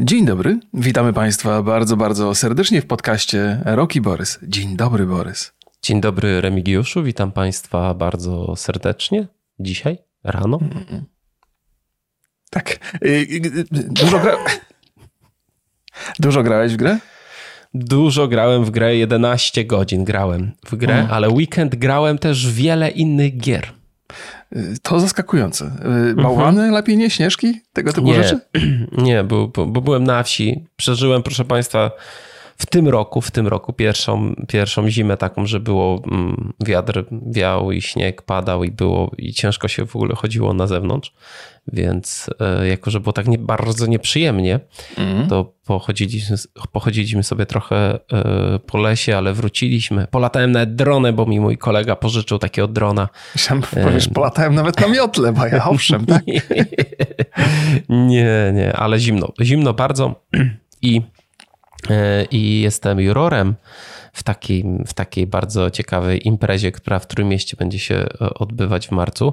Dzień dobry, witamy Państwa bardzo, bardzo serdecznie w podcaście Roki Borys. Dzień dobry, Borys. Dzień dobry, Remigiuszu, witam Państwa bardzo serdecznie. Dzisiaj, rano. Tak. Y, y, Dużo, gra... Dużo grałeś w grę? Dużo grałem w grę, 11 godzin grałem w grę, O. ale weekend grałem też wiele innych gier. Y, To zaskakujące. Y, Bałwany, lepiej nie? Śnieżki? Tego typu Nie, rzeczy? nie, bo, bo, bo byłem na wsi. Przeżyłem, proszę Państwa, w tym roku, w tym roku pierwszą, pierwszą zimę taką, że było mm, wiatr wiał i śnieg padał i było i ciężko się w ogóle chodziło na zewnątrz. Więc e, jako, że było tak nie, bardzo nieprzyjemnie, Mhm. to pochodziliśmy, pochodziliśmy sobie trochę e, po lesie, ale wróciliśmy. Polatałem nawet dronem, bo mi mój kolega pożyczył takiego drona. Myślałem, powiesz, polatałem nawet na miotle, bo ja owszem, tak? nie, nie, ale zimno. Zimno bardzo i, e, i jestem jurorem w takiej, w takiej bardzo ciekawej imprezie, która w Trójmieście będzie się e, odbywać w marcu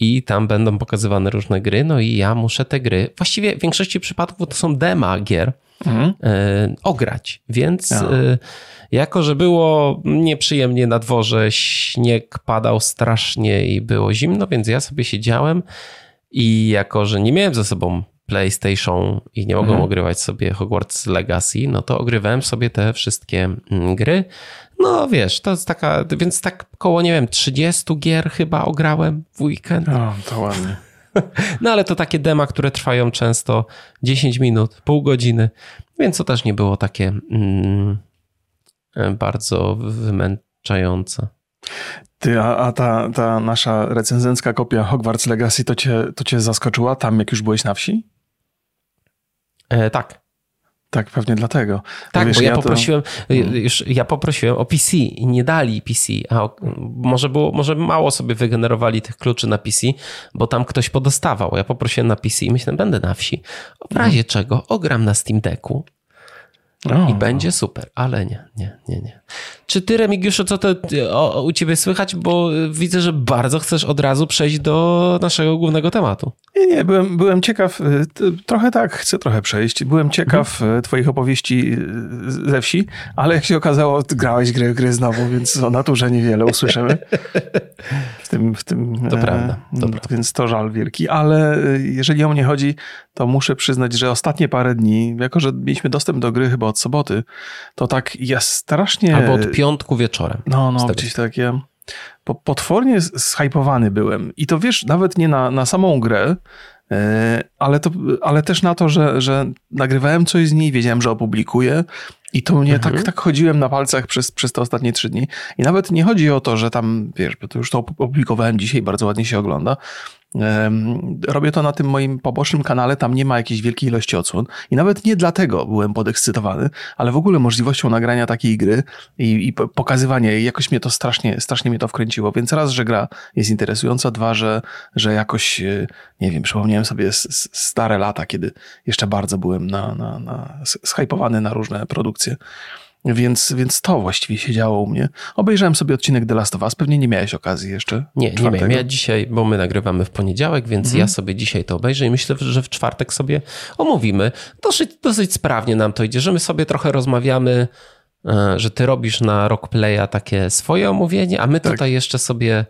i tam będą pokazywane różne gry, no i ja muszę te gry, właściwie w większości przypadków to są dema gier, Mhm. e, ograć. Więc Ja. e, jako, że było nieprzyjemnie na dworze, śnieg padał strasznie i było zimno, więc ja sobie siedziałem i jako, że nie miałem ze sobą PlayStation i nie mogłem Mhm. ogrywać sobie Hogwarts Legacy, no to ogrywałem sobie te wszystkie mm, gry. No wiesz, to jest taka, więc tak koło, nie wiem, 30 gier chyba ograłem w weekend. O, to ładnie. No ale to takie dema, które trwają często 10 minut, pół godziny, więc to też nie było takie mm, e, bardzo wymęczające. Ty, a, a ta, ta nasza recenzencka kopia Hogwarts Legacy to cię, to cię zaskoczyła tam, jak już byłeś na wsi? E, tak. Tak, pewnie dlatego. Tak, Wiesz, bo ja, to- poprosiłem, y, już ja poprosiłem o PC i nie dali PC, a może było, może mało sobie wygenerowali tych kluczy na PC, bo tam ktoś podostawał. Ja poprosiłem na PC i myślałem, będę na wsi. W razie czego ogram na Steam Decku O, i będzie super, ale nie, nie, nie, nie. Czy ty, Remigiuszu, co to o, u ciebie słychać? Bo y, widzę, że bardzo chcesz od razu przejść do naszego głównego tematu. Nie, nie, byłem, byłem ciekaw, y, trochę tak, chcę trochę przejść. Byłem ciekaw Mhm. y, twoich opowieści ze wsi, ale jak się okazało, grałeś gry, gry znowu, więc o naturze niewiele usłyszymy. W tym, w tym, To e, prawda, to m, prawda. Więc to żal wielki, ale jeżeli o mnie chodzi, to muszę przyznać, że ostatnie parę dni, jako że mieliśmy dostęp do gry chyba od soboty, to tak ja strasznie... Albo od piątku wieczorem. No, no, gdzieś tak ja po, potwornie zhypowany byłem. I to wiesz, nawet nie na, na samą grę, e, ale, to, ale też na to, że, że nagrywałem coś z niej, wiedziałem, że opublikuję i to mnie Mhm. tak, tak chodziłem na palcach przez, przez te ostatnie trzy dni. I nawet nie chodzi o to, że tam, wiesz, bo to już to opublikowałem dzisiaj, bardzo ładnie się ogląda. Robię to na tym moim pobocznym kanale, tam nie ma jakiejś wielkiej ilości odsłon i nawet nie dlatego byłem podekscytowany, ale w ogóle możliwością nagrania takiej gry i, i po- pokazywania jej, jakoś mnie to strasznie, strasznie mnie to wkręciło, więc raz, że gra jest interesująca, dwa, że, że jakoś, e, nie wiem, przypomniałem sobie stare lata, kiedy jeszcze bardzo byłem na, na, na, zhypowany na różne produkcje. Więc, więc to właściwie się działo u mnie. Obejrzałem sobie odcinek The Last of Us, pewnie nie miałeś okazji jeszcze. Nie, nie czwartego? miałem. Ja dzisiaj, bo my nagrywamy w poniedziałek, więc Mhm. ja sobie dzisiaj to obejrzę i myślę, że w czwartek sobie omówimy. Dosyć, dosyć sprawnie nam to idzie, że my sobie trochę rozmawiamy, e, że ty robisz na Rockplaya takie swoje omówienie, a my Tak. tutaj jeszcze sobie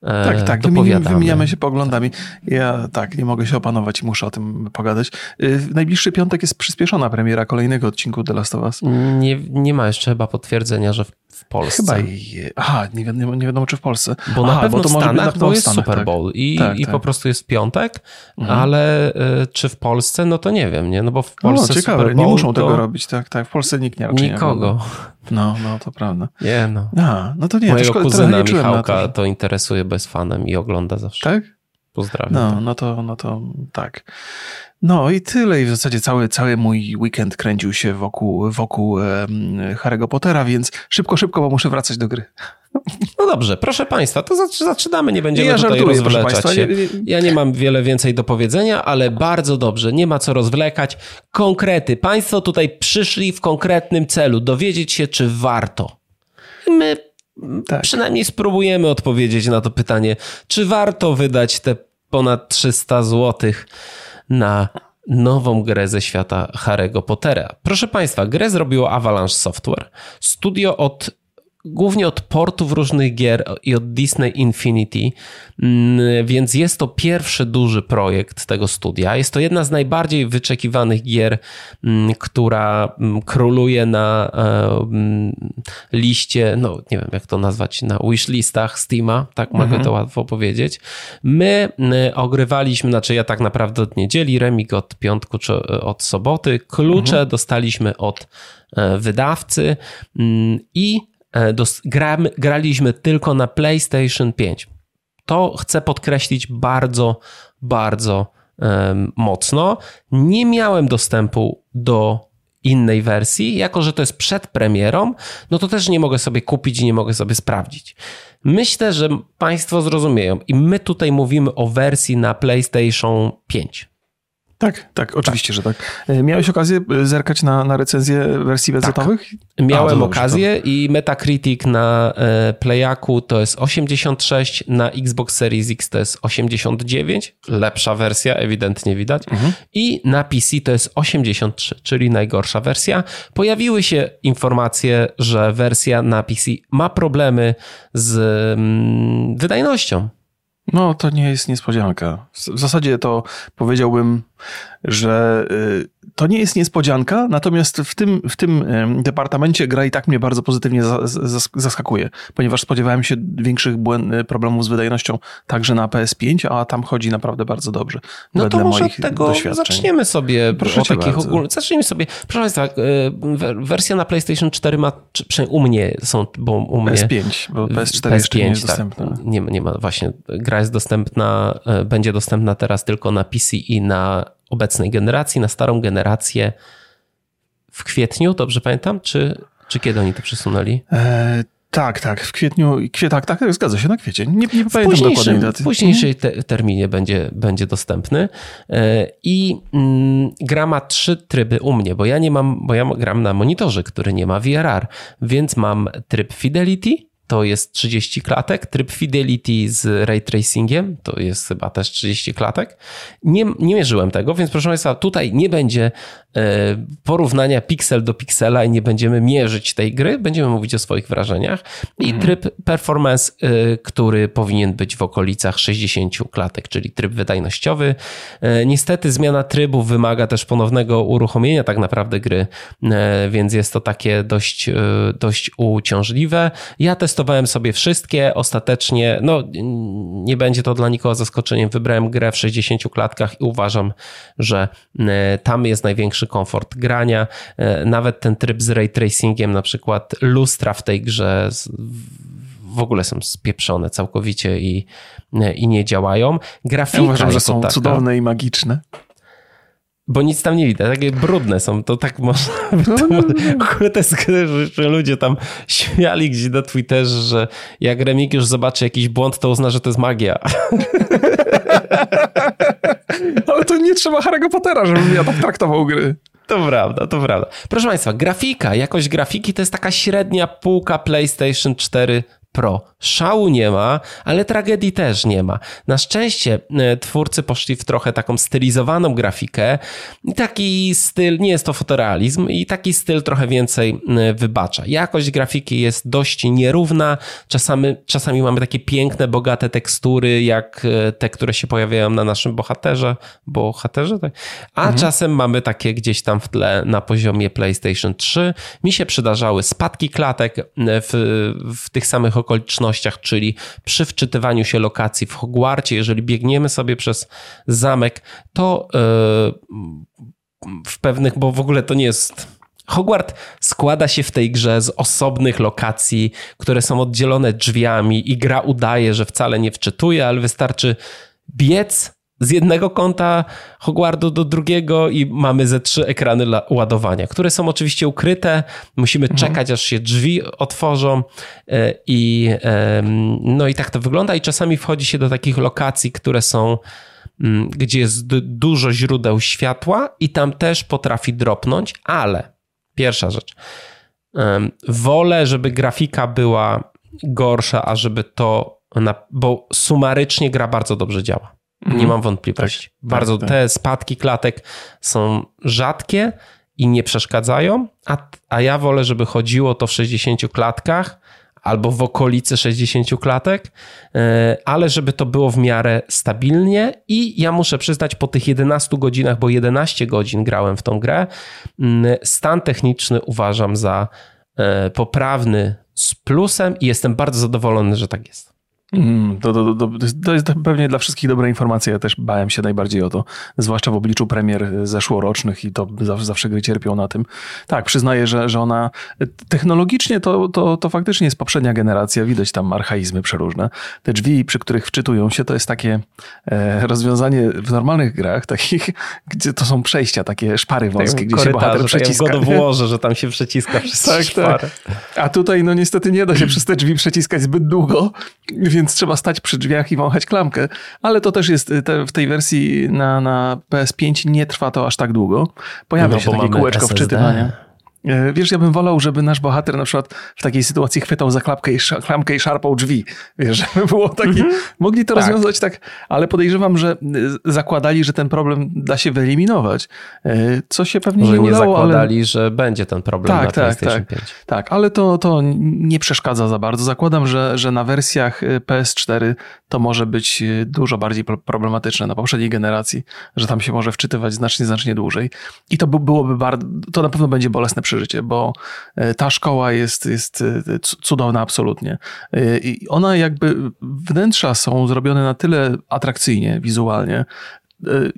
Tak, tak, wymieni- dopowiadamy. wymieniamy się poglądami. Ja tak, nie mogę się opanować i muszę o tym pogadać. Y, W najbliższy piątek jest przyspieszona premiera kolejnego odcinku The Last of Us. Nie, nie ma jeszcze chyba potwierdzenia, że w, w Polsce. Chyba je... Aha, nie, wi- nie, nie wiadomo czy w Polsce. Bo na Aha, pewno to w może być Stanach, na pewno bo jest Stanach, Super tak. Bowl i, Tak, i tak. po prostu jest piątek, Mhm. ale e, czy w Polsce, no to nie wiem, nie? No bo w Polsce ciekawe, Super nie Bowl muszą to tego robić, tak, tak. W Polsce nikt nie raczej nie Nikogo. ogląda. No, no, to prawda. Nie no. A, no to nie, to Mojego trochę kuzyna nie na Michałka to. to, interesuje bez fanem i ogląda zawsze. Tak? Pozdrawiam. No, no to, no to tak. No i tyle. I w zasadzie cały, cały mój weekend kręcił się wokół, wokół em, Harry'ego Pottera, więc szybko, szybko, bo muszę wracać do gry. No dobrze, proszę Państwa, to zac- zaczynamy, nie będziemy ja tutaj żartuję, rozwleczać Państwa. się. Ja nie mam wiele więcej do powiedzenia, ale bardzo dobrze, nie ma co rozwlekać. Konkrety. Państwo tutaj przyszli w konkretnym celu, dowiedzieć się, czy warto. My Tak. przynajmniej spróbujemy odpowiedzieć na to pytanie, czy warto wydać te ponad 300 zł na nową grę ze świata Harry'ego Pottera. Proszę Państwa, grę zrobiło Avalanche Software. Studio od głównie od portów różnych gier i od Disney Infinity, mm, więc jest to pierwszy duży projekt tego studia. Jest to jedna z najbardziej wyczekiwanych gier, mm, która mm, króluje na e, liście, no nie wiem jak to nazwać, na wishlistach Steama, tak mogę mhm. to łatwo powiedzieć. My ogrywaliśmy, znaczy ja tak naprawdę od niedzieli, remik od piątku czy od soboty, klucze mhm. dostaliśmy od e, wydawcy i E, dos, gramy, graliśmy tylko na PlayStation 5. To chcę podkreślić bardzo, bardzo um, mocno. Nie miałem dostępu do innej wersji, jako że to jest przed premierą, no to też nie mogę sobie kupić i nie mogę sobie sprawdzić. Myślę, że Państwo zrozumieją i my tutaj mówimy o wersji na PlayStation 5. Tak, tak, oczywiście, tak. że tak. E, miałeś okazję e, zerkać na, na recenzję wersji BZ-owych? Tak. Miałem A, okazję to... i Metacritic na e, Playaku to jest 86, na Xbox Series X to jest 89, lepsza wersja, ewidentnie widać, mhm. i na PC to jest 83, czyli najgorsza wersja. Pojawiły się informacje, że wersja na PC ma problemy z mm, wydajnością. No, to nie jest niespodzianka. W zasadzie to powiedziałbym, że y, to nie jest niespodzianka, natomiast w tym, w tym departamencie gra i tak mnie bardzo pozytywnie zaskakuje, ponieważ spodziewałem się większych y, problemów z wydajnością także na PS5, a tam chodzi naprawdę bardzo dobrze. No to może od tego zaczniemy sobie Proszę o takich ogólnych. Zacznijmy sobie. Proszę Państwa, y, wersja na PlayStation 4 ma, przynajmniej u mnie są, bo u mnie... PS5, bo PS4 PS5, jeszcze nie jest tak, dostępna. Nie, nie ma, właśnie, gra jest dostępna, będzie dostępna teraz tylko na PC i na obecnej generacji na starą generację w kwietniu, dobrze pamiętam? Czy, czy kiedy oni to przesunęli? E, tak, tak, w kwietniu, kwie, tak, tak, tak, zgadza się, na kwiecie. Nie, nie w pamiętam dokładnej daty. W późniejszej te, terminie będzie, będzie dostępny e, i mm, gra ma trzy tryby u mnie, bo ja nie mam, bo ja gram na monitorze, który nie ma VRR, więc mam tryb Fidelity, to jest 30 klatek. Tryb Fidelity z ray tracingiem to jest chyba też 30 klatek. Nie, nie mierzyłem tego, więc proszę Państwa, tutaj nie będzie E, porównania piksel do piksela i nie będziemy mierzyć tej gry, będziemy mówić o swoich wrażeniach. I mhm. tryb performance, e, który powinien być w okolicach 60 klatek, czyli tryb wydajnościowy. E, niestety zmiana trybu wymaga też ponownego uruchomienia tak naprawdę gry, więc jest to takie dość, dość uciążliwe. Ja testowałem sobie wszystkie, ostatecznie, no nie będzie to dla nikogo zaskoczeniem, wybrałem grę w 60 klatkach i uważam, że tam jest największy większy komfort grania. E, nawet ten tryb z ray tracingiem, na przykład lustra w tej grze w ogóle są spieprzone całkowicie i, i nie działają. Grafika ja uważam, że są taka, cudowne i magiczne. Bo nic tam nie widać, takie brudne są, to tak można... To, no, no. te że ludzie tam śmiali gdzieś na Twitterze, że jak Remik już zobaczy jakiś błąd, to uzna, że to jest magia. Ale to nie trzeba Harry'ego Pottera, żebym ja tak traktował gry. To prawda, to prawda. Proszę Państwa, grafika, jakość grafiki to jest taka średnia półka PlayStation 4 Pro. Szału nie ma, ale tragedii też nie ma. Na szczęście e, twórcy poszli w trochę taką stylizowaną grafikę i taki styl, nie jest to fotorealizm i taki styl trochę więcej e, wybacza. Jakość grafiki jest dość nierówna, czasami, czasami mamy takie piękne, bogate tekstury, jak e, te, które się pojawiają na naszym bohaterze, bohaterze, tak? a mhm. czasem mamy takie gdzieś tam w tle na poziomie PlayStation 3. Mi się przydarzały spadki klatek w, w tych samych okolicznościach, czyli przy wczytywaniu się lokacji w Hogwarcie, jeżeli biegniemy sobie przez zamek, to e, w pewnych, bo w ogóle to nie jest. Hogwart składa się w tej grze z osobnych lokacji, które są oddzielone drzwiami i gra udaje, że wcale nie wczytuje, ale wystarczy biec z jednego kąta Hogwartu do drugiego i mamy ze trzy ekrany ładowania, które są oczywiście ukryte. Musimy mhm. czekać, aż się drzwi otworzą e, i no i tak to wygląda i czasami wchodzi się do takich lokacji, które są mm, gdzie jest dużo źródeł światła i tam też potrafi dropnąć, ale pierwsza rzecz, wolę, żeby grafika była gorsza, a żeby to, bo sumarycznie gra bardzo dobrze działa. Nie Mhm. mam wątpliwości. Tak, Bardzo tak, tak. te spadki klatek są rzadkie i nie przeszkadzają, a, a ja wolę, żeby chodziło to w 60 klatkach albo w okolicy 60 klatek, e, ale żeby to było w miarę stabilnie i ja muszę przyznać po tych 11 godzinach, bo 11 godzin grałem w tą grę, mm, stan techniczny uważam za e, poprawny z plusem i jestem bardzo zadowolony, że tak jest. Mm, to, to, to, to jest pewnie dla wszystkich dobra informacja. Ja też bałem się najbardziej o to, zwłaszcza w obliczu premier zeszłorocznych i to zawsze, gry cierpią na tym. Tak, przyznaję, że, że ona technologicznie to, to, to faktycznie jest poprzednia generacja. Widać tam archaizmy przeróżne. Te drzwi, przy których wczytują się, to jest takie e, rozwiązanie w normalnych grach, takich, gdzie to są przejścia, takie szpary wąskie, gdzie się bohater przeciska. Tak, włożę, że tam się przeciska przez Tak, szparę. A tutaj no niestety nie da się przez te drzwi przeciskać zbyt długo, więc trzeba stać przy drzwiach i wąchać klamkę. Ale to też jest te, w tej wersji na, na PS5 nie trwa to aż tak długo. Pojawia No, się takie kółeczko SSD. wczytywania. E, Wiesz, ja bym wolał, żeby nasz bohater na przykład w takiej sytuacji chwytał za klapkę i, klamkę i szarpał drzwi. Wiesz, żeby było taki... Mogli to Tak. rozwiązać tak, ale podejrzewam, że y, zakładali, że ten problem da się wyeliminować. E, Co się pewnie Może nie nie udało, ale... zakładali, że będzie ten problem Tak, na tak, PlayStation tak. 5. Tak, ale to, to nie przeszkadza za bardzo. Zakładam, że, że na wersjach y, PS4 to może być dużo bardziej pro- problematyczne na poprzedniej generacji, że tam się może wczytywać znacznie, znacznie dłużej. I to by, byłoby bardzo, to na pewno będzie bolesne przeżycie, bo y, ta szkoła jest, jest cu- cudowna absolutnie. Y, I ona jakby, wnętrza są zrobione na tyle atrakcyjnie, wizualnie,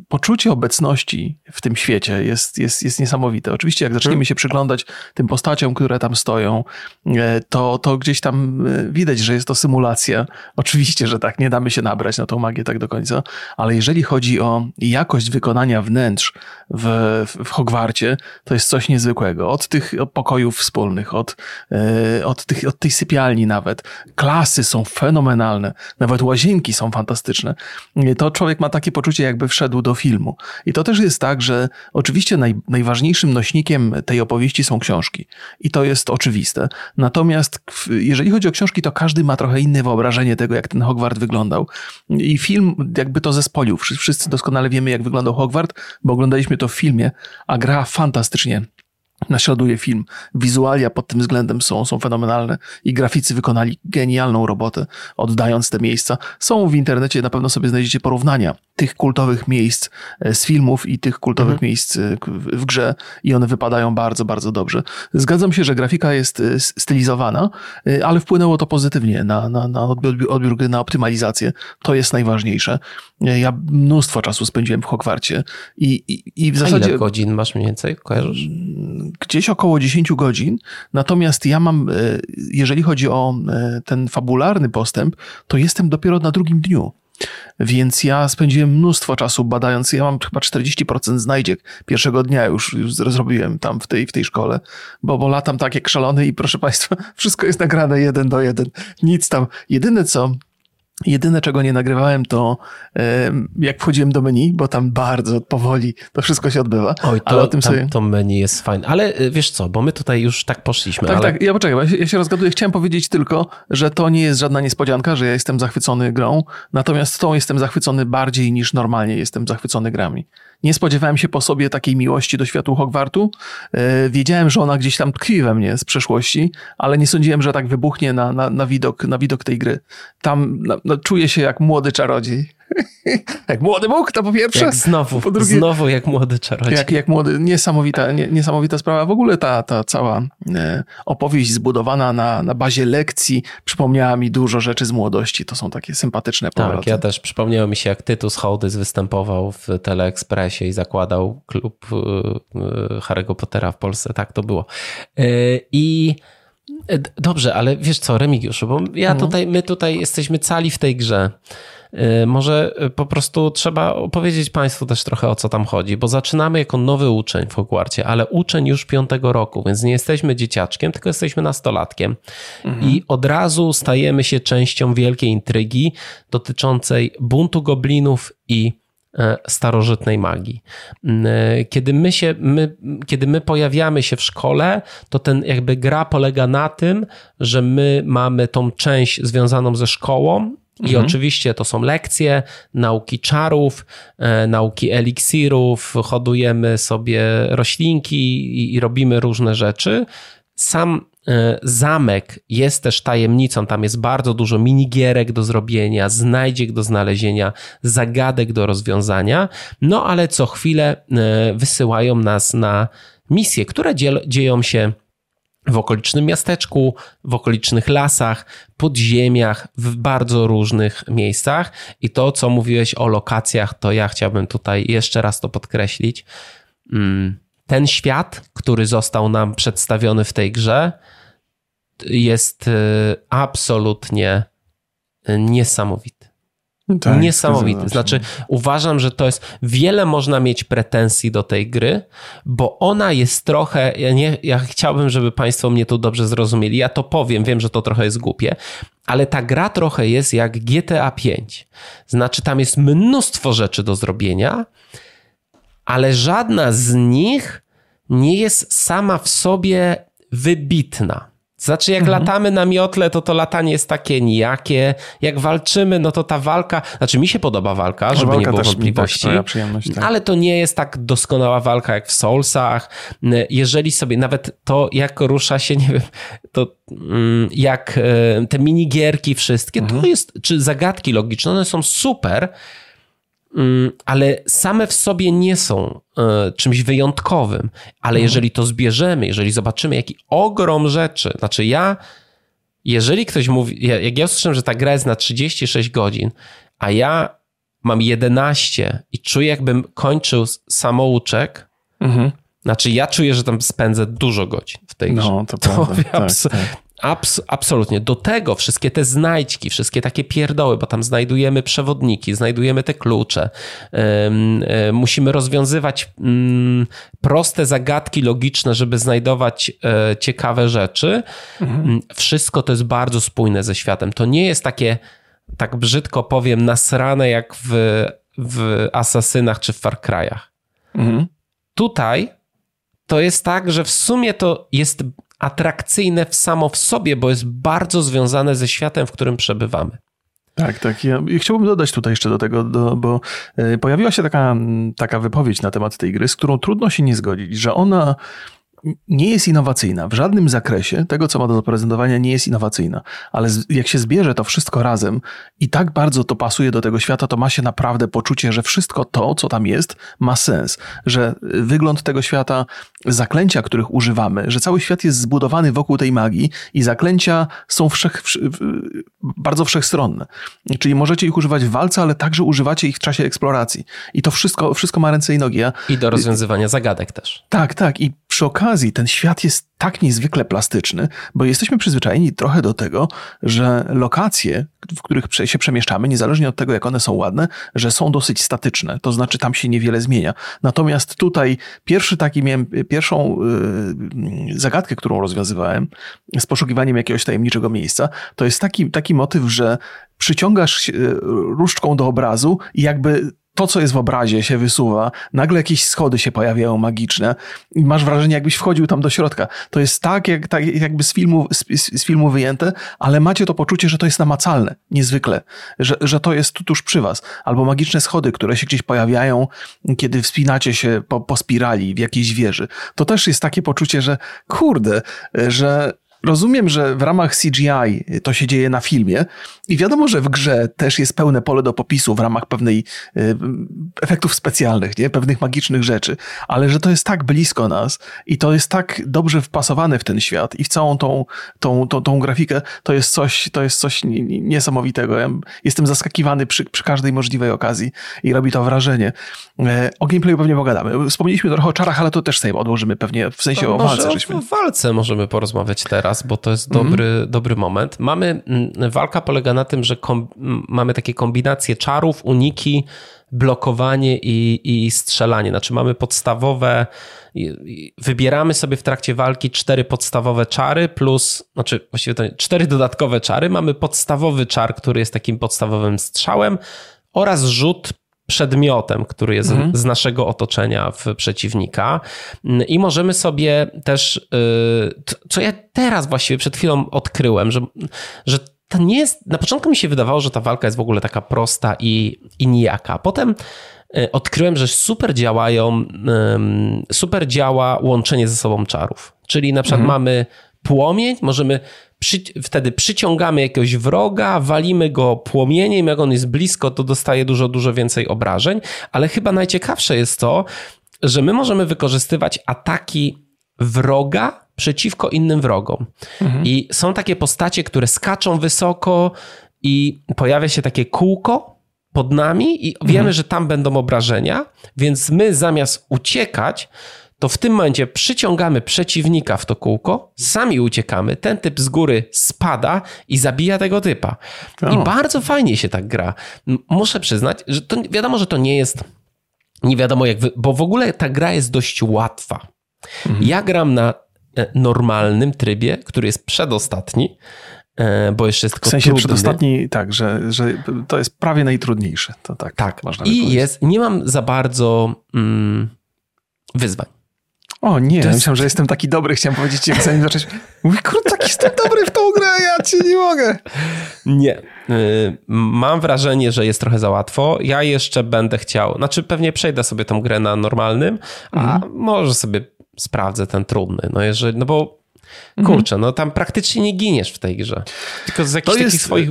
poczucie obecności w tym świecie jest, jest, jest niesamowite. Oczywiście, jak zaczniemy się przyglądać tym postaciom, które tam stoją, e, to, to gdzieś tam e, widać, że jest to symulacja. Oczywiście, że tak, nie damy się nabrać na tą magię tak do końca, ale jeżeli chodzi o jakość wykonania wnętrz w, w Hogwarcie, to jest coś niezwykłego. Od tych pokojów wspólnych, od, e, od, tych, od tej sypialni nawet. Klasy są fenomenalne, nawet łazienki są fantastyczne. E, To człowiek ma takie poczucie, jakby wszedł do filmu. I to też jest tak, że oczywiście naj, najważniejszym nośnikiem tej opowieści są książki. I to jest oczywiste. Natomiast jeżeli chodzi o książki, to każdy ma trochę inne wyobrażenie tego, jak ten Hogwart wyglądał. I film jakby to zespolił. Wszy- Wszyscy doskonale wiemy, jak wyglądał Hogwart, bo oglądaliśmy to w filmie, a gra fantastycznie naśladuje film. Wizualia pod tym względem są, są fenomenalne i graficy wykonali genialną robotę, oddając te miejsca. Są w internecie, na pewno sobie znajdziecie porównania tych kultowych miejsc e, z filmów i tych kultowych miejsc e, w grze i one wypadają bardzo, bardzo dobrze. Zgadzam się, że grafika jest e, stylizowana, ale wpłynęło to pozytywnie na, na, na odbiór, odbiór gry, na optymalizację. To jest najważniejsze. Ja mnóstwo czasu spędziłem w Hogwarcie i, i, i w A zasadzie ile godzin masz mniej więcej? Kojarzysz? Gdzieś około 10 godzin. Natomiast ja mam, e, jeżeli chodzi o e, ten fabularny postęp, to jestem dopiero na drugim dniu. Więc ja spędziłem mnóstwo czasu badając. Ja mam chyba 40% znajdziek pierwszego dnia już, już zrobiłem tam w tej, w tej szkole, bo, bo latam tak jak szalony i proszę Państwa, wszystko jest nagrane jeden do jeden. Nic tam. Jedyne co Jedyne, czego nie nagrywałem, to em, jak wchodziłem do menu, bo tam bardzo powoli to wszystko się odbywa. Oj, to, ale o tym tam, sobie... to menu jest fajne. Ale y, wiesz co, bo my tutaj już tak poszliśmy. Tak, ale... tak, ja poczekaj, ja się rozgaduję. Chciałem powiedzieć tylko, że to nie jest żadna niespodzianka, że ja jestem zachwycony grą, natomiast tą jestem zachwycony bardziej niż normalnie jestem zachwycony grami. Nie spodziewałem się po sobie takiej miłości do światu Hogwartu. E, Wiedziałem, że ona gdzieś tam tkwi we mnie z przeszłości, ale nie sądziłem, że tak wybuchnie na, na, na, widok, na widok tej gry. Tam no, no, czuję się jak młody czarodziej. jak młody Bóg, to po pierwsze. Jak znowu, po drugie, znowu jak młody czarodziej. jak, jak młody, niesamowita, nie, niesamowita sprawa. W ogóle ta, ta cała e, opowieść zbudowana na, na bazie lekcji przypomniała mi dużo rzeczy z młodości. To są takie sympatyczne powroty. Tak, ja też przypomniało mi się, jak Tytus Hołdys występował w Teleekspresie i zakładał klub y, y, Harry'ego Pottera w Polsce. Tak to było. I dobrze, ale wiesz co, Remigiuszu, bo ja tutaj, my tutaj jesteśmy cali w tej grze. Y, Może y, po prostu trzeba opowiedzieć Państwu też trochę o co tam chodzi, bo zaczynamy jako nowy uczeń w Hogwarcie, ale uczeń już piątego roku, więc nie jesteśmy dzieciaczkiem, tylko jesteśmy nastolatkiem. I od razu stajemy się częścią wielkiej intrygi dotyczącej buntu goblinów i e, starożytnej magii. Mm, e, Kiedy my, się, my, kiedy my pojawiamy się w szkole, to ten jakby gra polega na tym, że my mamy tą część związaną ze szkołą I mhm. oczywiście to są lekcje, nauki czarów, e, nauki eliksirów, hodujemy sobie roślinki i, i robimy różne rzeczy. Sam e, zamek jest też tajemnicą, tam jest bardzo dużo minigierek do zrobienia, znajdziek do znalezienia, zagadek do rozwiązania, no ale co chwilę e, wysyłają nas na misje, które dzieją się w okolicznym miasteczku, w okolicznych lasach, podziemiach, w bardzo różnych miejscach. I to, co mówiłeś o lokacjach, to ja chciałbym tutaj jeszcze raz to podkreślić. Mm, ten świat, który został nam przedstawiony w tej grze, jest y, absolutnie niesamowity. Tak, Niesamowity. Znaczy, uważam, że to jest. Wiele można mieć pretensji do tej gry, bo ona jest trochę. Ja, nie, ja chciałbym, żeby Państwo mnie tu dobrze zrozumieli. Ja to powiem, wiem, że to trochę jest głupie, ale ta gra trochę jest jak GTA 5. Znaczy, tam jest mnóstwo rzeczy do zrobienia, ale żadna z nich nie jest sama w sobie wybitna. Znaczy, jak mhm. latamy na miotle, to to latanie jest takie nijakie. Jak walczymy, no to ta walka. Znaczy, mi się podoba walka, żeby walka nie było wątpliwości. Tak. Ale to nie jest tak doskonała walka jak w Soulsach. Jeżeli sobie nawet to, jak rusza się, nie wiem, to mm, jak e, te minigierki wszystkie, mhm. to jest, czy zagadki logiczne, one są super ale same w sobie nie są e, czymś wyjątkowym. Ale mhm. jeżeli to zbierzemy, jeżeli zobaczymy, jaki ogrom rzeczy, znaczy ja, jeżeli ktoś mówi, jak ja usłyszałem, że ta gra jest na 36 godzin, a ja mam 11 i czuję, jakbym kończył samouczek, mhm. Znaczy, ja czuję, że tam spędzę dużo godzin w tej grze. No, to, to prawda. Tak, tak. Abs absolutnie. Do tego wszystkie te znajdźki, wszystkie takie pierdoły, bo tam znajdujemy przewodniki, znajdujemy te klucze. musimy rozwiązywać mm, proste zagadki logiczne, żeby znajdować e, ciekawe rzeczy. Mhm. Mm, wszystko to jest bardzo spójne ze światem. To nie jest takie, tak brzydko powiem, nasrane jak w, w Asasynach czy w Far Cry'ach. Mhm. Tutaj to jest tak, że w sumie to jest atrakcyjne w samo w sobie, bo jest bardzo związane ze światem, w którym przebywamy. Tak, tak. Ja chciałbym dodać tutaj jeszcze do tego, do, bo e, pojawiła się taka, taka wypowiedź na temat tej gry, z którą trudno się nie zgodzić, że ona nie jest innowacyjna. W żadnym zakresie tego, co ma do zaprezentowania, nie jest innowacyjna. Ale jak się zbierze to wszystko razem i tak bardzo to pasuje do tego świata, to ma się naprawdę poczucie, że wszystko to, co tam jest, ma sens. Że wygląd tego świata, zaklęcia, których używamy, że cały świat jest zbudowany wokół tej magii i zaklęcia są wszech, bardzo wszechstronne. Czyli możecie ich używać w walce, ale także używacie ich w czasie eksploracji. I to wszystko, wszystko ma ręce i nogi. Ja, I do rozwiązywania zagadek też. Tak, tak. I przy okazji ten świat jest tak niezwykle plastyczny, bo jesteśmy przyzwyczajeni trochę do tego, że lokacje, w których się przemieszczamy, niezależnie od tego, jak one są ładne, że są dosyć statyczne, to znaczy tam się niewiele zmienia. Natomiast tutaj pierwszy taki miałem, pierwszą yy, zagadkę, którą rozwiązywałem z poszukiwaniem jakiegoś tajemniczego miejsca, to jest taki, taki motyw, że przyciągasz różdżką do obrazu i jakby to, co jest w obrazie, się wysuwa, nagle jakieś schody się pojawiają magiczne i masz wrażenie, jakbyś wchodził tam do środka. To jest tak, jak, tak jakby z filmu, z, z, filmu wyjęte, ale macie to poczucie, że to jest namacalne, niezwykle, że, że to jest tuż przy was. Albo magiczne schody, które się gdzieś pojawiają, kiedy wspinacie się po, po spirali w jakiejś wieży. To też jest takie poczucie, że kurde, że Rozumiem, że w ramach CGI to się dzieje na filmie i wiadomo, że w grze też jest pełne pole do popisu w ramach pewnej y, efektów specjalnych, nie? pewnych magicznych rzeczy, ale że to jest tak blisko nas i to jest tak dobrze wpasowane w ten świat i w całą tą, tą, tą, tą grafikę, to jest coś, to jest coś niesamowitego. Ja jestem zaskakiwany przy, przy każdej możliwej okazji i robi to wrażenie. E, o gameplayu pewnie pogadamy. Wspomnieliśmy trochę o czarach, ale to też sobie odłożymy pewnie, w sensie o walce. O walce możemy porozmawiać teraz bo to jest dobry, mm. dobry moment. Mamy, mm, walka polega na tym, że mamy takie kombinacje czarów, uniki, blokowanie i, i strzelanie. Znaczy mamy podstawowe, wybieramy sobie w trakcie walki cztery podstawowe czary plus, znaczy właściwie to cztery dodatkowe czary. Mamy podstawowy czar, który jest takim podstawowym strzałem oraz rzut przedmiotem, który jest mhm. z naszego otoczenia w przeciwnika. I możemy sobie też, y, co ja teraz właściwie przed chwilą odkryłem, że, że to nie jest. Na początku mi się wydawało, że ta walka jest w ogóle taka prosta i, i nijaka. Potem e, odkryłem, że super działają, super działa łączenie ze sobą czarów. Czyli na przykład mhm. mamy płomień, możemy przy, wtedy przyciągamy jakiegoś wroga, walimy go płomieniem, jak on jest blisko, to dostaje dużo, dużo więcej obrażeń, ale chyba najciekawsze jest to, że my możemy wykorzystywać ataki wroga przeciwko innym wrogom. Mhm. I są takie postacie, które skaczą wysoko i pojawia się takie kółko pod nami i wiemy, mhm. że tam będą obrażenia, więc my zamiast uciekać, to w tym momencie przyciągamy przeciwnika w to kółko, sami uciekamy, ten typ z góry spada i zabija tego typa. O. I bardzo fajnie się tak gra. Muszę przyznać, że to wiadomo, że to nie jest nie wiadomo jak, wy, bo w ogóle ta gra jest dość łatwa. Mhm. Ja gram na e, normalnym trybie, który jest przedostatni, e, bo jeszcze jest tylko W sensie trudny. przedostatni, tak, że, że to jest prawie najtrudniejszy. To tak, tak. można I jest, nie mam za bardzo mm, wyzwań. O nie, jest... myślałem, że jestem taki dobry. Chciałem powiedzieć, jak zanim zacząć. Mój kurde, taki jestem dobry w tą grę, ja ci nie mogę. Nie. Y, mam wrażenie, że jest trochę za łatwo. Ja jeszcze będę chciał, znaczy pewnie przejdę sobie tą grę na normalnym, a mhm. może sobie sprawdzę ten trudny. No jeżeli, no bo mhm. kurczę, no tam praktycznie nie giniesz w tej grze. Tylko z jakichś jest... takich swoich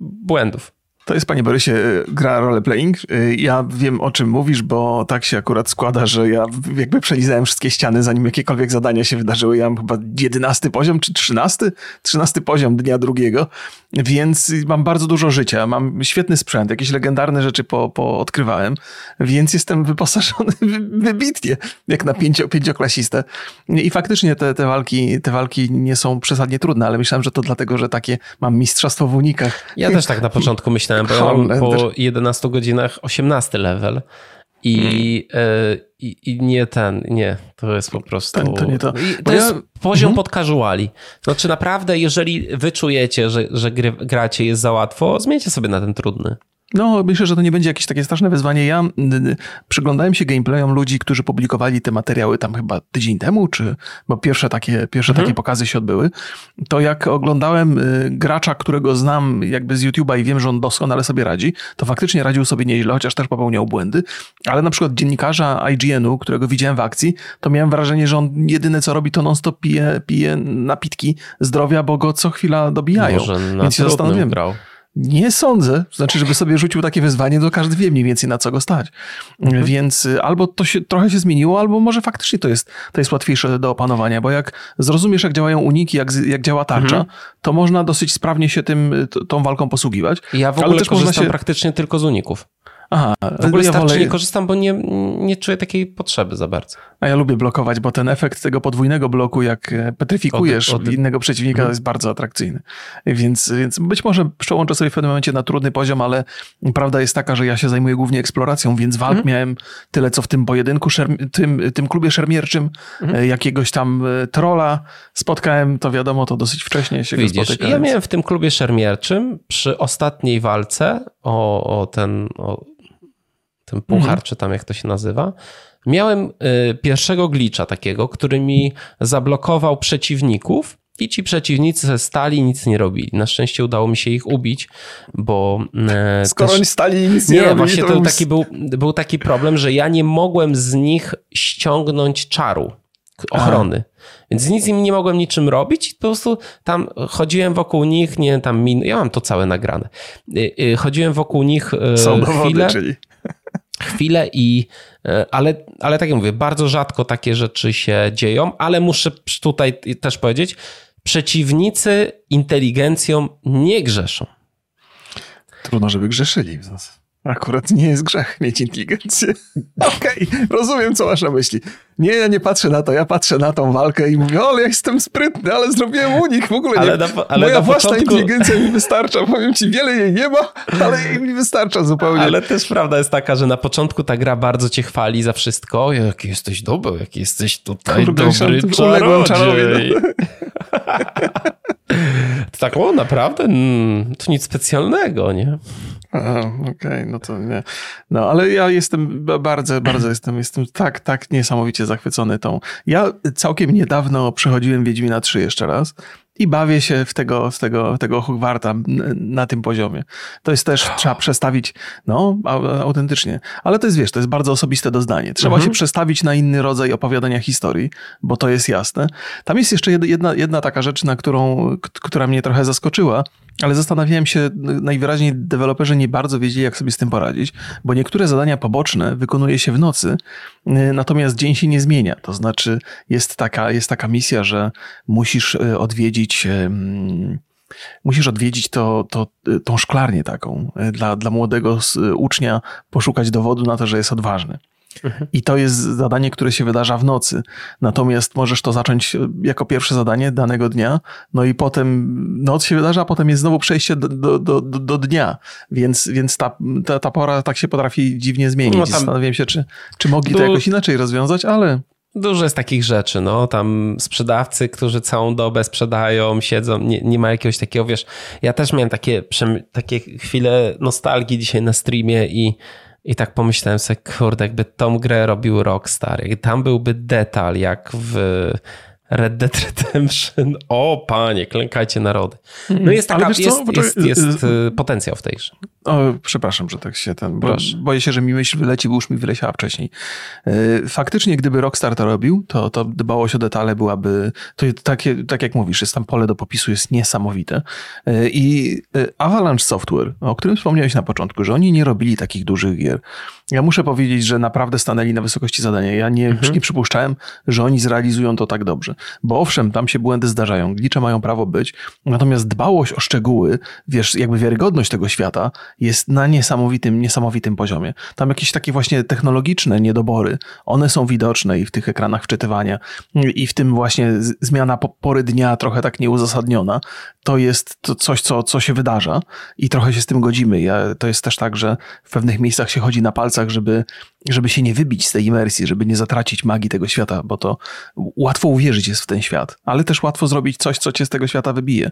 błędów. To jest, panie Borysie, gra roleplaying. Ja wiem, o czym mówisz, bo tak się akurat składa, że ja jakby przelizałem wszystkie ściany, zanim jakiekolwiek zadania się wydarzyły. Ja mam chyba jedenasty poziom, czy trzynasty? Trzynasty poziom dnia drugiego, więc mam bardzo dużo życia. Mam świetny sprzęt, jakieś legendarne rzeczy po, po odkrywałem, więc jestem wyposażony wybitnie, jak na pięcio, pięcioklasistę. I faktycznie te, te, walki, te walki nie są przesadnie trudne, ale myślałem, że to dlatego, że takie mam mistrzostwo w unikach. Ja też tak na początku myślałem, bo ja mam po 11 godzinach 18 level. I, hmm. e, i, I, nie ten, nie, to jest po prostu. To, to nie to. to jest ja... poziom hmm. pod casuali. Znaczy, naprawdę, jeżeli wy czujecie, że, że gry, gracie jest za łatwo, zmieńcie sobie na ten trudny. No, myślę, że to nie będzie jakieś takie straszne wyzwanie. Ja przyglądałem się gameplayom ludzi, którzy publikowali te materiały tam chyba tydzień temu, czy bo pierwsze takie, pierwsze mhm. takie pokazy się odbyły. To jak oglądałem y, gracza, którego znam jakby z YouTube'a i wiem, że on doskonale sobie radzi, to faktycznie radził sobie nieźle, chociaż też popełniał błędy. Ale na przykład dziennikarza IGN-u, którego widziałem w akcji, to miałem wrażenie, że on jedyne co robi, to non-stop pije, pije napitki zdrowia, bo go co chwila dobijają. Może na Więc się zastanawiam. Grał. Nie sądzę. Znaczy, żeby sobie rzucił takie wyzwanie, to każdy wie mniej więcej na co go stać. Mhm. Więc y, albo to się trochę się zmieniło, albo może faktycznie to jest, to jest łatwiejsze do opanowania, bo jak zrozumiesz, jak działają uniki, jak, jak działa tarcza, mhm. to można dosyć sprawnie się tym, tą walką posługiwać. Ja w ogóle też korzystam się... praktycznie tylko z uników. Aha, w ogóle ja wolę... nie korzystam, bo nie, nie czuję takiej potrzeby za bardzo. A ja lubię blokować, bo ten efekt tego podwójnego bloku, jak e, petryfikujesz od, od... innego przeciwnika, mhm. jest bardzo atrakcyjny. Więc, więc być może przełączę sobie w pewnym momencie na trudny poziom, ale prawda jest taka, że ja się zajmuję głównie eksploracją, więc walk mhm. miałem tyle, co w tym pojedynku, tym, tym klubie szermierczym, mhm. E, jakiegoś tam e, trola spotkałem, to wiadomo, to dosyć wcześnie się Widzisz, go. Ja miałem w tym klubie szermierczym przy ostatniej walce o, o ten... O ten puchar, mhm. czy tam jak to się nazywa, miałem y, pierwszego glitcha takiego, który mi zablokował przeciwników i ci przeciwnicy stali nic nie robili. Na szczęście udało mi się ich ubić, bo... E, Skoro też... oni stali i nic nie, nie robili, właśnie to, to taki był, był taki problem, że ja nie mogłem z nich ściągnąć czaru ochrony. Aha. Więc nic im nie mogłem niczym robić. Po prostu tam chodziłem wokół nich, nie tam min... Ja mam to całe nagrane. Y, y, chodziłem wokół nich Są dowody, chwilę. czyli chwilę i e, ale, ale tak jak mówię, bardzo rzadko takie rzeczy się dzieją, ale muszę tutaj też powiedzieć, przeciwnicy inteligencją nie grzeszą. Trudno, żeby grzeszyli w zasadzie. Akurat nie jest grzech mieć inteligencję. Okej, okay, rozumiem, co masz na myśli. Nie, ja nie patrzę na to, ja patrzę na tą walkę i mówię, ale ja jestem sprytny, ale zrobiłem unik, w ogóle ale nie. Na, ale Moja własna początku... inteligencja mi wystarcza, powiem ci, wiele jej nie ma, ale jej mi wystarcza zupełnie. Ale też prawda jest taka, że na początku ta gra bardzo cię chwali za wszystko. Jaki jesteś dobry, jaki jesteś tutaj Kurde, dobry czarodziej. tak, o naprawdę, mm, to nic specjalnego, nie? Okej, okay, no to nie. No, ale ja jestem bardzo, bardzo jestem, jestem tak, tak niesamowicie zachwycony tą. Ja całkiem niedawno przechodziłem Wiedźmina 3 jeszcze raz i bawię się w tego, w tego, w tego Hogwarta na tym poziomie. To jest też, trzeba przestawić, no, autentycznie. Ale to jest, wiesz, to jest bardzo osobiste doznanie. Trzeba mhm. się przestawić na inny rodzaj opowiadania historii, bo to jest jasne. Tam jest jeszcze jedna, jedna taka rzecz, na którą, która mnie trochę zaskoczyła, ale zastanawiałem się, najwyraźniej deweloperzy nie bardzo wiedzieli, jak sobie z tym poradzić, bo niektóre zadania poboczne wykonuje się w nocy, natomiast dzień się nie zmienia. To znaczy, jest taka, jest taka misja, że musisz y, odwiedzić. Musisz odwiedzić to, to, y, tą szklarnię taką, dla, dla młodego ucznia poszukać dowodu na to, że jest odważny. Mhm. I to jest zadanie, które się wydarza w nocy. Natomiast możesz to zacząć e, jako pierwsze zadanie danego dnia, no i potem noc się wydarza, a potem jest znowu przejście do, do, do, do dnia. Więc, więc ta, ta, ta pora tak się potrafi dziwnie zmienić. No Zastanawiam się, czy, czy mogli to jakoś inaczej rozwiązać, ale. Dużo jest takich rzeczy, no, tam sprzedawcy, którzy całą dobę sprzedają, siedzą, nie, nie ma jakiegoś takiego, wiesz, ja też miałem takie, takie chwile nostalgii dzisiaj na streamie i i tak pomyślałem sobie, kurde, jakby tą grę robił Rockstar, tam byłby detal jak w Red Dead Redemption. O panie, klękajcie narody. No jest, taka, jest, jest, jest, y, potencjał w tej grze. O, przepraszam, że tak się ten. Bo, boję się, że mi myśl wyleci, bo już mi wyleciała wcześniej. Y, faktycznie, gdyby Rockstar to robił, to, to dbałość o detale byłaby. To takie, tak jak mówisz, jest tam pole do popisu, jest niesamowite. Y, I Avalanche Software, o którym wspomniałeś na początku, że oni nie robili takich dużych gier. Ja muszę powiedzieć, że naprawdę stanęli na wysokości zadania. Ja nie, mhm. nie przypuszczałem, że oni zrealizują to tak dobrze. Bo owszem, tam się błędy zdarzają, glicze mają prawo być, natomiast dbałość o szczegóły, wiesz, jakby wiarygodność tego świata jest na niesamowitym, niesamowitym poziomie. Tam jakieś takie właśnie technologiczne niedobory, one są widoczne i w tych ekranach wczytywania i w tym właśnie zmiana pory dnia trochę tak nieuzasadniona, to jest to coś, co, co się wydarza i trochę się z tym godzimy. Ja, to jest też tak, że w pewnych miejscach się chodzi na palcach, żeby, żeby się nie wybić z tej imersji, żeby nie zatracić magii tego świata, bo to łatwo uwierzyć jest w ten świat, ale też łatwo zrobić coś, co cię z tego świata wybije.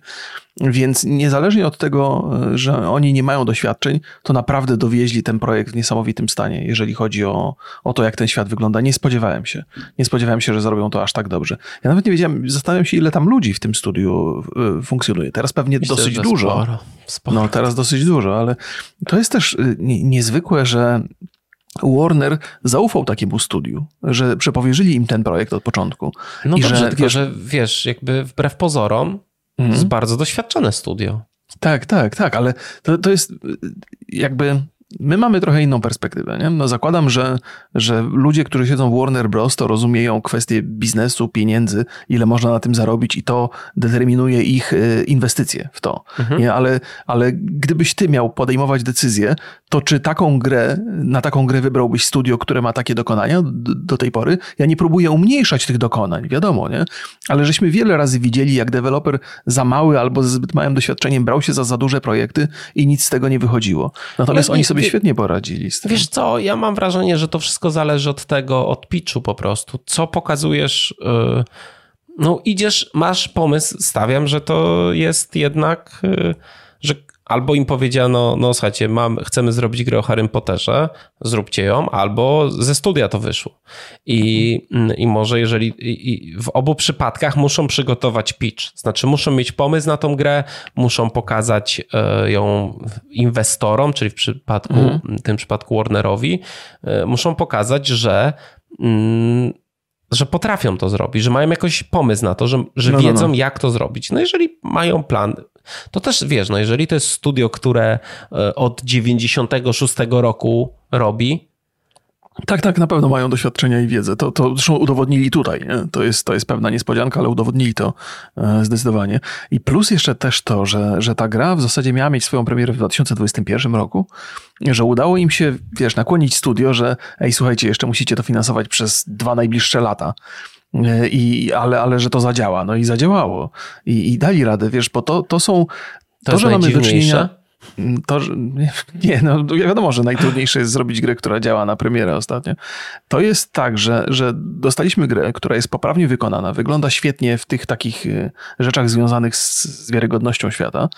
Więc niezależnie od tego, że oni nie mają doświadczeń, to naprawdę dowieźli ten projekt w niesamowitym stanie, jeżeli chodzi o, o to, jak ten świat wygląda. Nie spodziewałem się. Nie spodziewałem się, że zrobią to aż tak dobrze. Ja nawet nie wiedziałem, zastanawiam się, ile tam ludzi w tym studiu y, funkcjonuje. Teraz pewnie Myślę, dosyć dużo. Sporo, sporo. No, teraz dosyć dużo, ale to jest też y, niezwykłe, że Warner zaufał takiemu studiu, że przepowierzyli im ten projekt od początku. No I dobrze, że, tylko wiesz, że wiesz, jakby wbrew pozorom mm. jest bardzo doświadczone studio. Tak, tak, tak, ale to, to jest jakby my mamy trochę inną perspektywę. Nie? No zakładam, że, że ludzie, którzy siedzą w Warner Bros., to rozumieją kwestie biznesu, pieniędzy, ile można na tym zarobić i to determinuje ich e, inwestycje w to. Mhm. Nie? Ale, ale gdybyś ty miał podejmować decyzję, to czy taką grę, na taką grę wybrałbyś studio, które ma takie dokonania do, tej pory? Ja nie próbuję umniejszać tych dokonań, wiadomo, nie? Ale żeśmy wiele razy widzieli, jak deweloper za mały albo ze zbyt małym doświadczeniem brał się za za duże projekty i nic z tego nie wychodziło. Natomiast oni sobie sobie świetnie poradzili z tym. Wiesz co, ja mam wrażenie, że to wszystko zależy od tego, od pitchu po prostu. Co pokazujesz... Yy, no idziesz, masz pomysł, stawiam, że to jest jednak, że albo im powiedziano, no słuchajcie, mam, chcemy zrobić grę o Harrym Potterze, zróbcie ją, albo ze studia to wyszło. I, i może jeżeli i w obu przypadkach muszą przygotować pitch, znaczy muszą mieć pomysł na tą grę, muszą pokazać e, ją inwestorom, czyli w przypadku, mhm. w tym przypadku Warnerowi, e, muszą pokazać, że mm, że potrafią to zrobić, że mają jakiś pomysł na to, że, że no, wiedzą, no, no. jak to zrobić. No jeżeli mają plan, to też wiesz, no jeżeli to jest studio, które e, od 96 roku robi, tak, tak, na pewno mają doświadczenia i wiedzę. To, to zresztą udowodnili tutaj. Nie? To, jest, to jest pewna niespodzianka, ale udowodnili to e, zdecydowanie. I plus jeszcze też to, że, że ta gra w zasadzie miała mieć swoją premierę w 2021 roku, że udało im się, wiesz, nakłonić studio, że ej, słuchajcie, jeszcze musicie to finansować przez dwa najbliższe lata. E, I, ale, ale że to zadziała. No i zadziałało. I, i dali radę, wiesz, bo to, to są. To, to że mamy do czynienia. To, nie, no wiadomo, że najtrudniejsze jest zrobić grę, która działa na premierę ostatnio. To jest tak, że, że dostaliśmy grę, która jest poprawnie wykonana, wygląda świetnie w tych takich e, rzeczach związanych z, z wiarygodnością świata.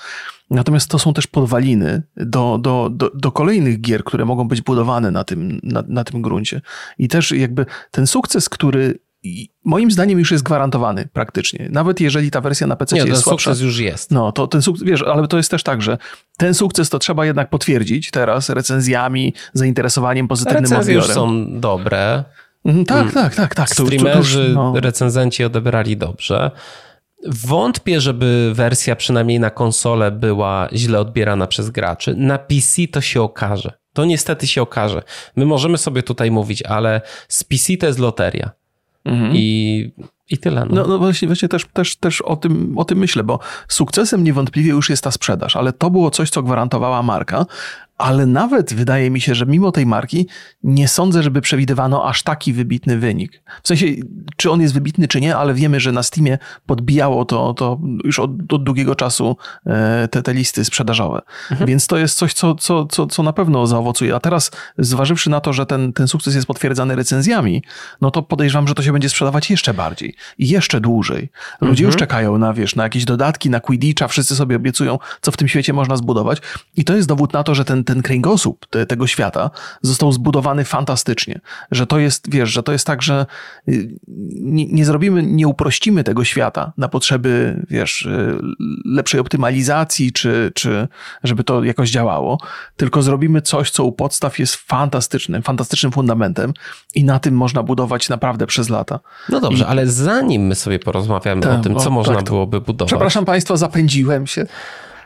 Natomiast to są też podwaliny do, do, do, do kolejnych gier, które mogą być budowane na tym, na, na tym gruncie. I też jakby ten sukces, który moim zdaniem już jest gwarantowany praktycznie. Nawet jeżeli ta wersja na PC Nie, jest ten słabsza. sukces już jest. No, to ten sukces, wiesz, ale to jest też tak, że ten sukces to trzeba jednak potwierdzić teraz recenzjami, zainteresowaniem pozytywnym Recenzje już odbiorem. są dobre. Mhm, tak, tak, tak, tak. To- to- Streamerzy, no. recenzenci odebrali dobrze. Wątpię, żeby wersja przynajmniej na konsolę była źle odbierana przez graczy. Na PC to się okaże. To niestety się okaże. My możemy sobie tutaj mówić, ale z PC to jest loteria. Mhm. I, i tyle. No. No, no właśnie, właśnie też, też, też o, tym, o tym myślę, bo sukcesem niewątpliwie już jest ta sprzedaż, ale to było coś, co gwarantowała marka. Ale nawet wydaje mi się, że mimo tej marki nie sądzę, żeby przewidywano aż taki wybitny wynik. W sensie, czy on jest wybitny, czy nie, ale wiemy, że na Steamie podbijało to, to już od, od długiego czasu e, te, te listy sprzedażowe. Więc to jest coś, co, co, co, co na pewno zaowocuje. A teraz, zważywszy na to, że ten, ten sukces jest potwierdzany recenzjami, no to podejrzewam, że to się będzie sprzedawać jeszcze bardziej i jeszcze dłużej. Ludzie już czekają na, wiesz, na jakieś dodatki, na Quidditcha, wszyscy sobie obiecują, co w tym świecie można zbudować. I to jest dowód na to, że ten, ten kręgosłup te, tego świata został zbudowany fantastycznie. Że to jest, wiesz, że to jest tak, że y, nie, nie zrobimy, nie uprościmy tego świata na potrzeby, wiesz, y, lepszej optymalizacji, czy, czy żeby to jakoś działało, tylko zrobimy coś, co u podstaw jest fantastycznym, fantastycznym fundamentem i na tym można budować naprawdę przez lata. no dobrze, ale zanim my sobie porozmawiamy Tak, o tym, bo- co można tak, byłoby budować. Przepraszam Państwa, zapędziłem się.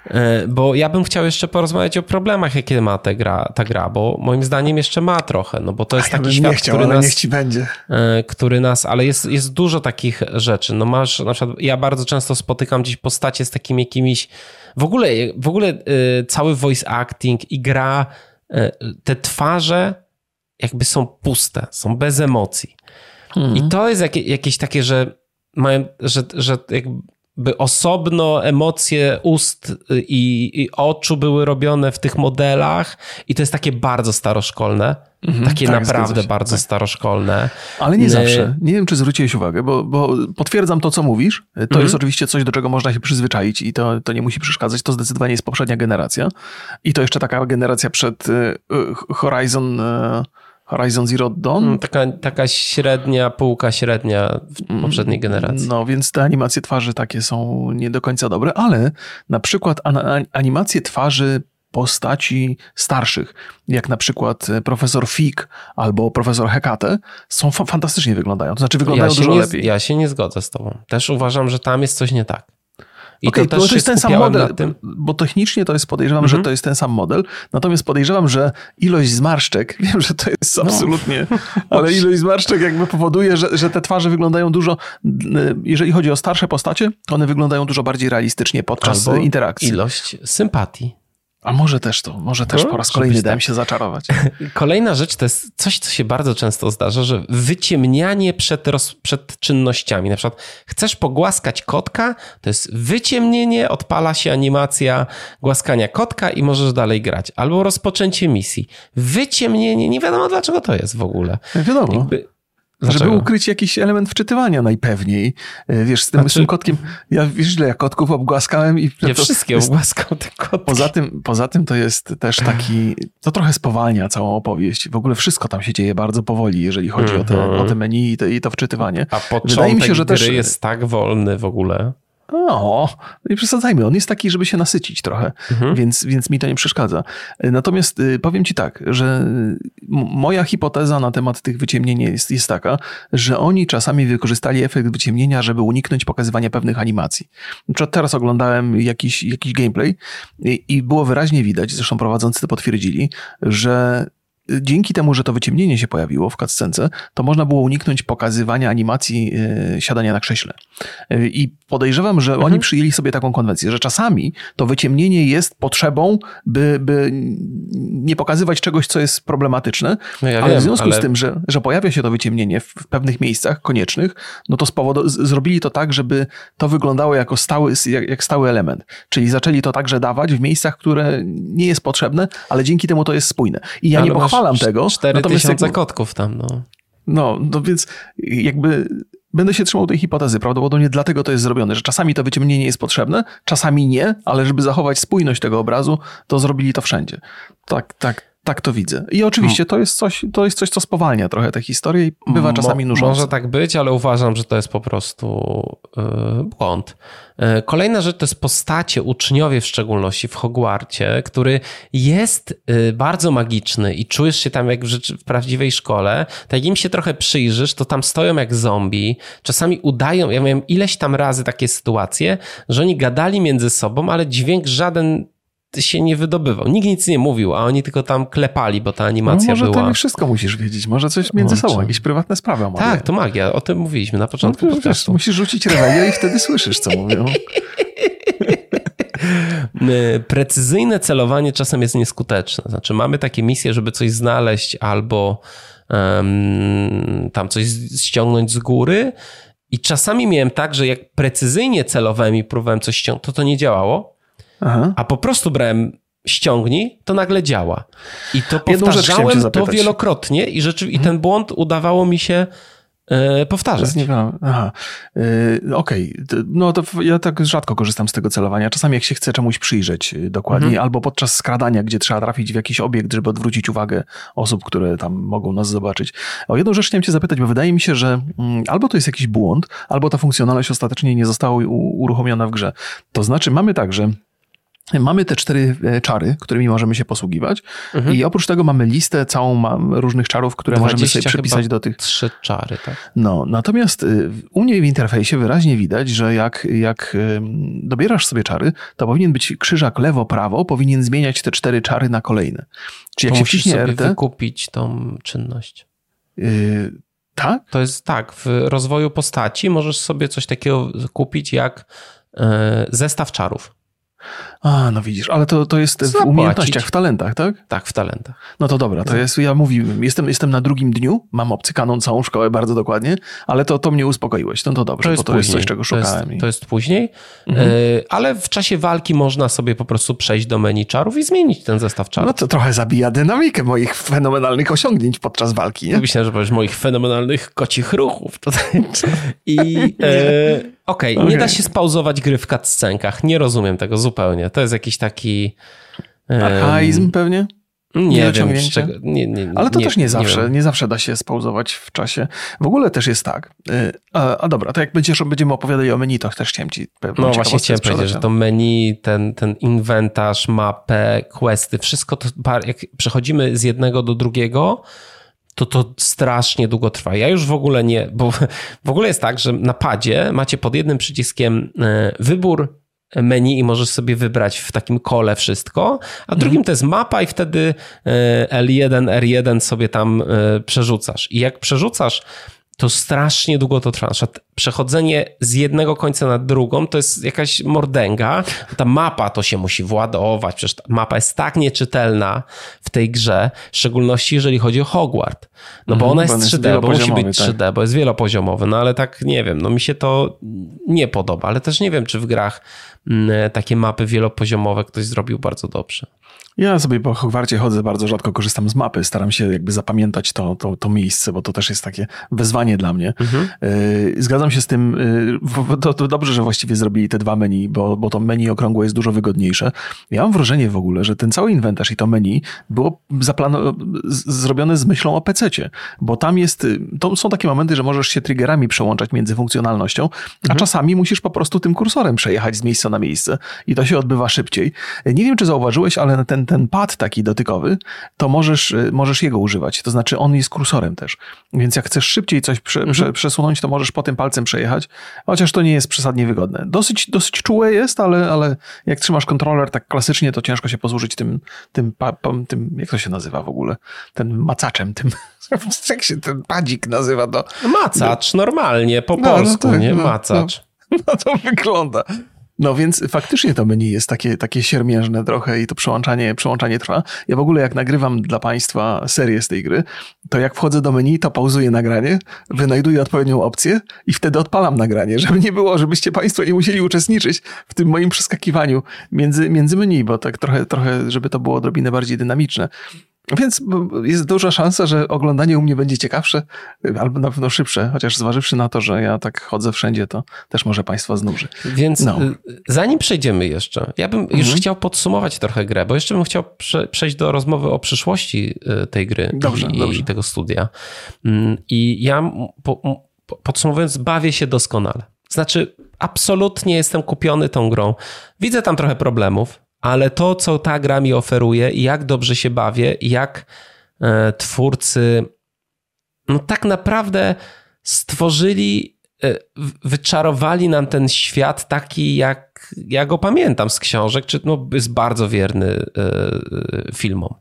E, Bo ja bym chciał jeszcze porozmawiać o problemach, jakie ma ta gra, ta gra bo moim zdaniem jeszcze ma trochę, no bo to jest ja taki świat, chciał, który nas, niech ci będzie. e, który nas, ale jest, jest dużo takich rzeczy. No masz, na przykład ja bardzo często spotykam gdzieś postacie z takimi jakimiś, w ogóle, w ogóle e, cały voice acting i gra, te twarze jakby są puste, są bez emocji. I to jest jakie, jakieś takie, że mają, że, że jakby osobno emocje ust i, i oczu były robione w tych modelach i to jest takie bardzo staroszkolne. takie tak, naprawdę bardzo tak. staroszkolne. Ale nie Nie. zawsze. Nie wiem, czy zwróciłeś uwagę, bo, bo potwierdzam to, co mówisz. To Mhm. jest oczywiście coś, do czego można się przyzwyczaić i to, to nie musi przeszkadzać. To zdecydowanie jest poprzednia generacja. I to jeszcze taka generacja przed y, y, Horizon, y, Horizon Zero Dawn. Mm, Taka, taka średnia, półka średnia w poprzedniej generacji. No, więc te animacje twarzy takie są nie do końca dobre, ale na przykład an- animacje twarzy postaci starszych, jak na przykład e, profesor Fig albo profesor Hekate, są fa- fantastycznie wyglądają. To znaczy wyglądają ja, dużo nie, lepiej. ja się nie zgodzę z tobą. Też uważam, że tam jest coś nie tak. I Okej, to też to jest ten sam model, bo technicznie to jest, podejrzewam, Mhm. że to jest ten sam model, natomiast podejrzewam, że ilość zmarszczek, wiem, że to jest No. absolutnie, ale ilość zmarszczek jakby powoduje, że, że te twarze wyglądają dużo, jeżeli chodzi o starsze postacie, one wyglądają dużo bardziej realistycznie podczas Albo interakcji. Ilość sympatii. A może też to, może też No, po raz kolejny tak- dałem się zaczarować. Kolejna rzecz to jest coś, co się bardzo często zdarza, że wyciemnianie przed, roz, przed czynnościami. Na przykład chcesz pogłaskać kotka, to jest wyciemnienie, odpala się animacja głaskania kotka i możesz dalej grać. Albo rozpoczęcie misji. Wyciemnienie, nie wiadomo dlaczego to jest w ogóle. Wiadomo. Jakby, Żeby Dlaczego? ukryć jakiś element wczytywania najpewniej. E, Wiesz, z tym, z Znaczy- tym kotkiem, ja wiesz, ile ja kotków obgłaskałem i Ja to, wszystkie jest- ogłaskał te kotki. Poza tym, poza tym to jest też taki, to trochę spowalnia całą opowieść. W ogóle wszystko tam się dzieje bardzo powoli, jeżeli chodzi o, te, Mhm. o te menu i, te, i to wczytywanie. A początek Wydaje mi się, że też- jest tak wolny w ogóle. O, nie przesadzajmy, on jest taki, żeby się nasycić trochę, Mhm. więc, więc mi to nie przeszkadza. Natomiast y, powiem ci tak, że moja hipoteza na temat tych wyciemnień jest, jest taka, że oni czasami wykorzystali efekt wyciemnienia, żeby uniknąć pokazywania pewnych animacji. Na teraz oglądałem jakiś, jakiś gameplay i, i było wyraźnie widać, zresztą prowadzący to potwierdzili, że dzięki temu, że to wyciemnienie się pojawiło w cutscence, to można było uniknąć pokazywania animacji e, siadania na krześle. E, I podejrzewam, że Mhm. oni przyjęli sobie taką konwencję, że czasami to wyciemnienie jest potrzebą, by, by nie pokazywać czegoś, co jest problematyczne, No ja ale wiem, w związku ale- z tym, że, że pojawia się to wyciemnienie w, w pewnych miejscach koniecznych, no to z- zrobili to tak, żeby to wyglądało jako stały, jak, jak stały element. Czyli zaczęli to także dawać w miejscach, które nie jest potrzebne, ale dzięki temu to jest spójne. I ja Ale nie pochwalam tego. Cztery natomiast tysiące jakby- kotków tam, no. no, no więc jakby będę się trzymał tej hipotezy. Prawdopodobnie dlatego to jest zrobione, że czasami to wyciemnienie jest potrzebne, czasami nie, ale żeby zachować spójność tego obrazu, to zrobili to wszędzie. Tak, tak. Tak to widzę. I oczywiście to jest coś, to jest coś co spowalnia trochę tę historię i bywa czasami nużące. Może tak być, ale uważam, że to jest po prostu yy, błąd. Yy, kolejna rzecz to jest postacie, uczniowie w szczególności w Hogwarcie, który jest yy, bardzo magiczny i czujesz się tam jak w, rzeczy, w prawdziwej szkole. Tak im się trochę przyjrzysz, to tam stoją jak zombie. Czasami udają, ja miałem ileś tam razy takie sytuacje, że oni gadali między sobą, ale dźwięk żaden się nie wydobywał. Nikt nic nie mówił, a oni tylko tam klepali, bo ta animacja no może była. Może ty wszystko musisz wiedzieć, może coś między sobą, jakieś prywatne sprawy. Może. Tak, to magia, o tym mówiliśmy na początku no, wiesz, Musisz rzucić rewelię i wtedy słyszysz, co mówią. Precyzyjne celowanie czasem jest nieskuteczne. Znaczy mamy takie misje, żeby coś znaleźć albo um, tam coś ściągnąć z góry i czasami miałem tak, że jak precyzyjnie celowałem i próbowałem coś ściągnąć, to to nie działało, Aha. a po prostu brałem ściągnij, to nagle działa. I to powtarzałem to wielokrotnie i, rzeczy, i ten błąd udawało mi się e, powtarzać. Nie Aha. E, Okej, okay. no to ja tak rzadko korzystam z tego celowania. Czasami jak się chce czemuś przyjrzeć e, dokładnie, mhm. albo podczas skradania, gdzie trzeba trafić w jakiś obiekt, żeby odwrócić uwagę osób, które tam mogą nas zobaczyć. O jedną rzecz chciałem cię zapytać, bo wydaje mi się, że mm, albo to jest jakiś błąd, albo ta funkcjonalność ostatecznie nie została uruchomiona w grze. To znaczy mamy tak, że Mamy te cztery e, czary, którymi możemy się posługiwać mhm. i oprócz tego mamy listę całą mam różnych czarów, które możemy sobie przypisać do tych... Trzy czary, tak? No, natomiast y, u mnie w interfejsie wyraźnie widać, że jak, jak dobierasz sobie czary, to powinien być krzyżak lewo-prawo, powinien zmieniać te cztery czary na kolejne. Czyli jak to się wciśnie sobie RT... wykupić tą czynność. Yy, tak? To jest tak, w rozwoju postaci możesz sobie coś takiego kupić jak yy, zestaw czarów. A, no widzisz, ale to, to jest Zapłacić. w umiejętnościach, w talentach, tak? Tak, w talentach. No to dobra, to tak. jest, ja mówiłem, jestem, jestem na drugim dniu, mam obcykaną całą szkołę bardzo dokładnie, ale to, to mnie uspokoiłeś, no to dobrze, to bo to później. jest coś, czego szukałem. To jest, to jest później, mhm. y, ale w czasie walki można sobie po prostu przejść do menu czarów i zmienić ten zestaw czarów. No to trochę zabija dynamikę moich fenomenalnych osiągnięć podczas walki, nie? Myślałem, że powiesz moich fenomenalnych kocich ruchów. Tutaj. I... Y, Okej, okay, okay. nie da się spauzować gry w cutscenkach. Nie rozumiem tego zupełnie. To jest jakiś taki... Archaizm pewnie? Nie, nie wiem, czego, nie, nie, Ale to nie, też nie zawsze, nie, zawsze da się spauzować w czasie. W ogóle też jest tak. Y, a, a dobra, to jak będziesz, będziemy opowiadali o menu, to też chciałem ci No właśnie chciałem powiedzieć, że to menu, ten, ten inwentarz, mapę, questy, wszystko to, jak przechodzimy z jednego do drugiego, to to strasznie długo trwa. Ja już w ogóle nie, bo w ogóle jest tak, że na padzie macie pod jednym przyciskiem e, wybór menu i możesz sobie wybrać w takim kole wszystko, a mhm. drugim to jest mapa i wtedy e, L1, R1 sobie tam e, przerzucasz. I jak przerzucasz to strasznie długo to trwa. Przechodzenie z jednego końca na drugą to jest jakaś mordęga. Ta mapa to się musi władować. Przecież mapa jest tak nieczytelna w tej grze, w szczególności jeżeli chodzi o Hogwart. No bo mhm, ona jest 3D, bo musi być 3D, tak. bo jest wielopoziomowy. No ale tak nie wiem, no mi się to nie podoba, ale też nie wiem, czy w grach mm, takie mapy wielopoziomowe ktoś zrobił bardzo dobrze. Ja sobie po Hogwarcie chodzę, bardzo rzadko korzystam z mapy. Staram się jakby zapamiętać to, to, to miejsce, bo to też jest takie wyzwanie dla mnie. Mhm. Yy, zgadzam się z tym, yy, to, to, dobrze, że właściwie zrobili te dwa menu, bo, bo to menu okrągłe jest dużo wygodniejsze. Ja mam wrażenie w ogóle, że ten cały inwentarz i to menu było zaplano- zrobione z myślą o PC-cie, bo tam jest, y, to są takie momenty, że możesz się triggerami przełączać między funkcjonalnością, mhm. a czasami musisz po prostu tym kursorem przejechać z miejsca na miejsce i to się odbywa szybciej. Nie wiem, czy zauważyłeś, ale ten ten, pad taki dotykowy, to możesz, y, możesz jego używać. To znaczy on jest kursorem też. Więc jak chcesz szybciej coś prze, mhm. prze, przesunąć, to możesz po tym palcem przejechać, chociaż to nie jest przesadnie wygodne. Dosyć, dosyć czułe jest, ale, ale jak trzymasz kontroler tak klasycznie, to ciężko się posłużyć tym, tym, tym jak to się nazywa w ogóle, ten macaczem, tym, jak się ten padzik nazywa? To, Macacz, normalnie, po no, polsku, no tak, nie? No, Macacz. No, no to wygląda. No więc faktycznie to menu jest takie, takie siermiężne trochę i to przełączanie, przełączanie trwa. Ja w ogóle jak nagrywam dla Państwa serię z tej gry, to jak wchodzę do menu, to pauzuję nagranie, wynajduję odpowiednią opcję i wtedy odpalam nagranie, żeby nie było, żebyście Państwo nie musieli uczestniczyć w tym moim przeskakiwaniu między, między menu, bo tak trochę, trochę, żeby to było odrobinę bardziej dynamiczne. Więc jest duża szansa, że oglądanie u mnie będzie ciekawsze, albo na pewno szybsze, chociaż zważywszy na to, że ja tak chodzę wszędzie, to też może Państwa znuży. Więc no. Y, zanim przejdziemy jeszcze, ja bym mhm. już chciał podsumować trochę grę, bo jeszcze bym chciał prze, przejść do rozmowy o przyszłości y, tej gry dobrze, i, dobrze. tego studia. Mm, I ja po, podsumowując, bawię się doskonale. Znaczy, absolutnie jestem kupiony tą grą. Widzę tam trochę problemów, ale to, co ta gra mi oferuje i jak dobrze się bawię, jak e, twórcy no tak naprawdę stworzyli, e, wyczarowali nam ten świat taki, jak ja go pamiętam z książek, czy no, jest bardzo wierny e, filmom.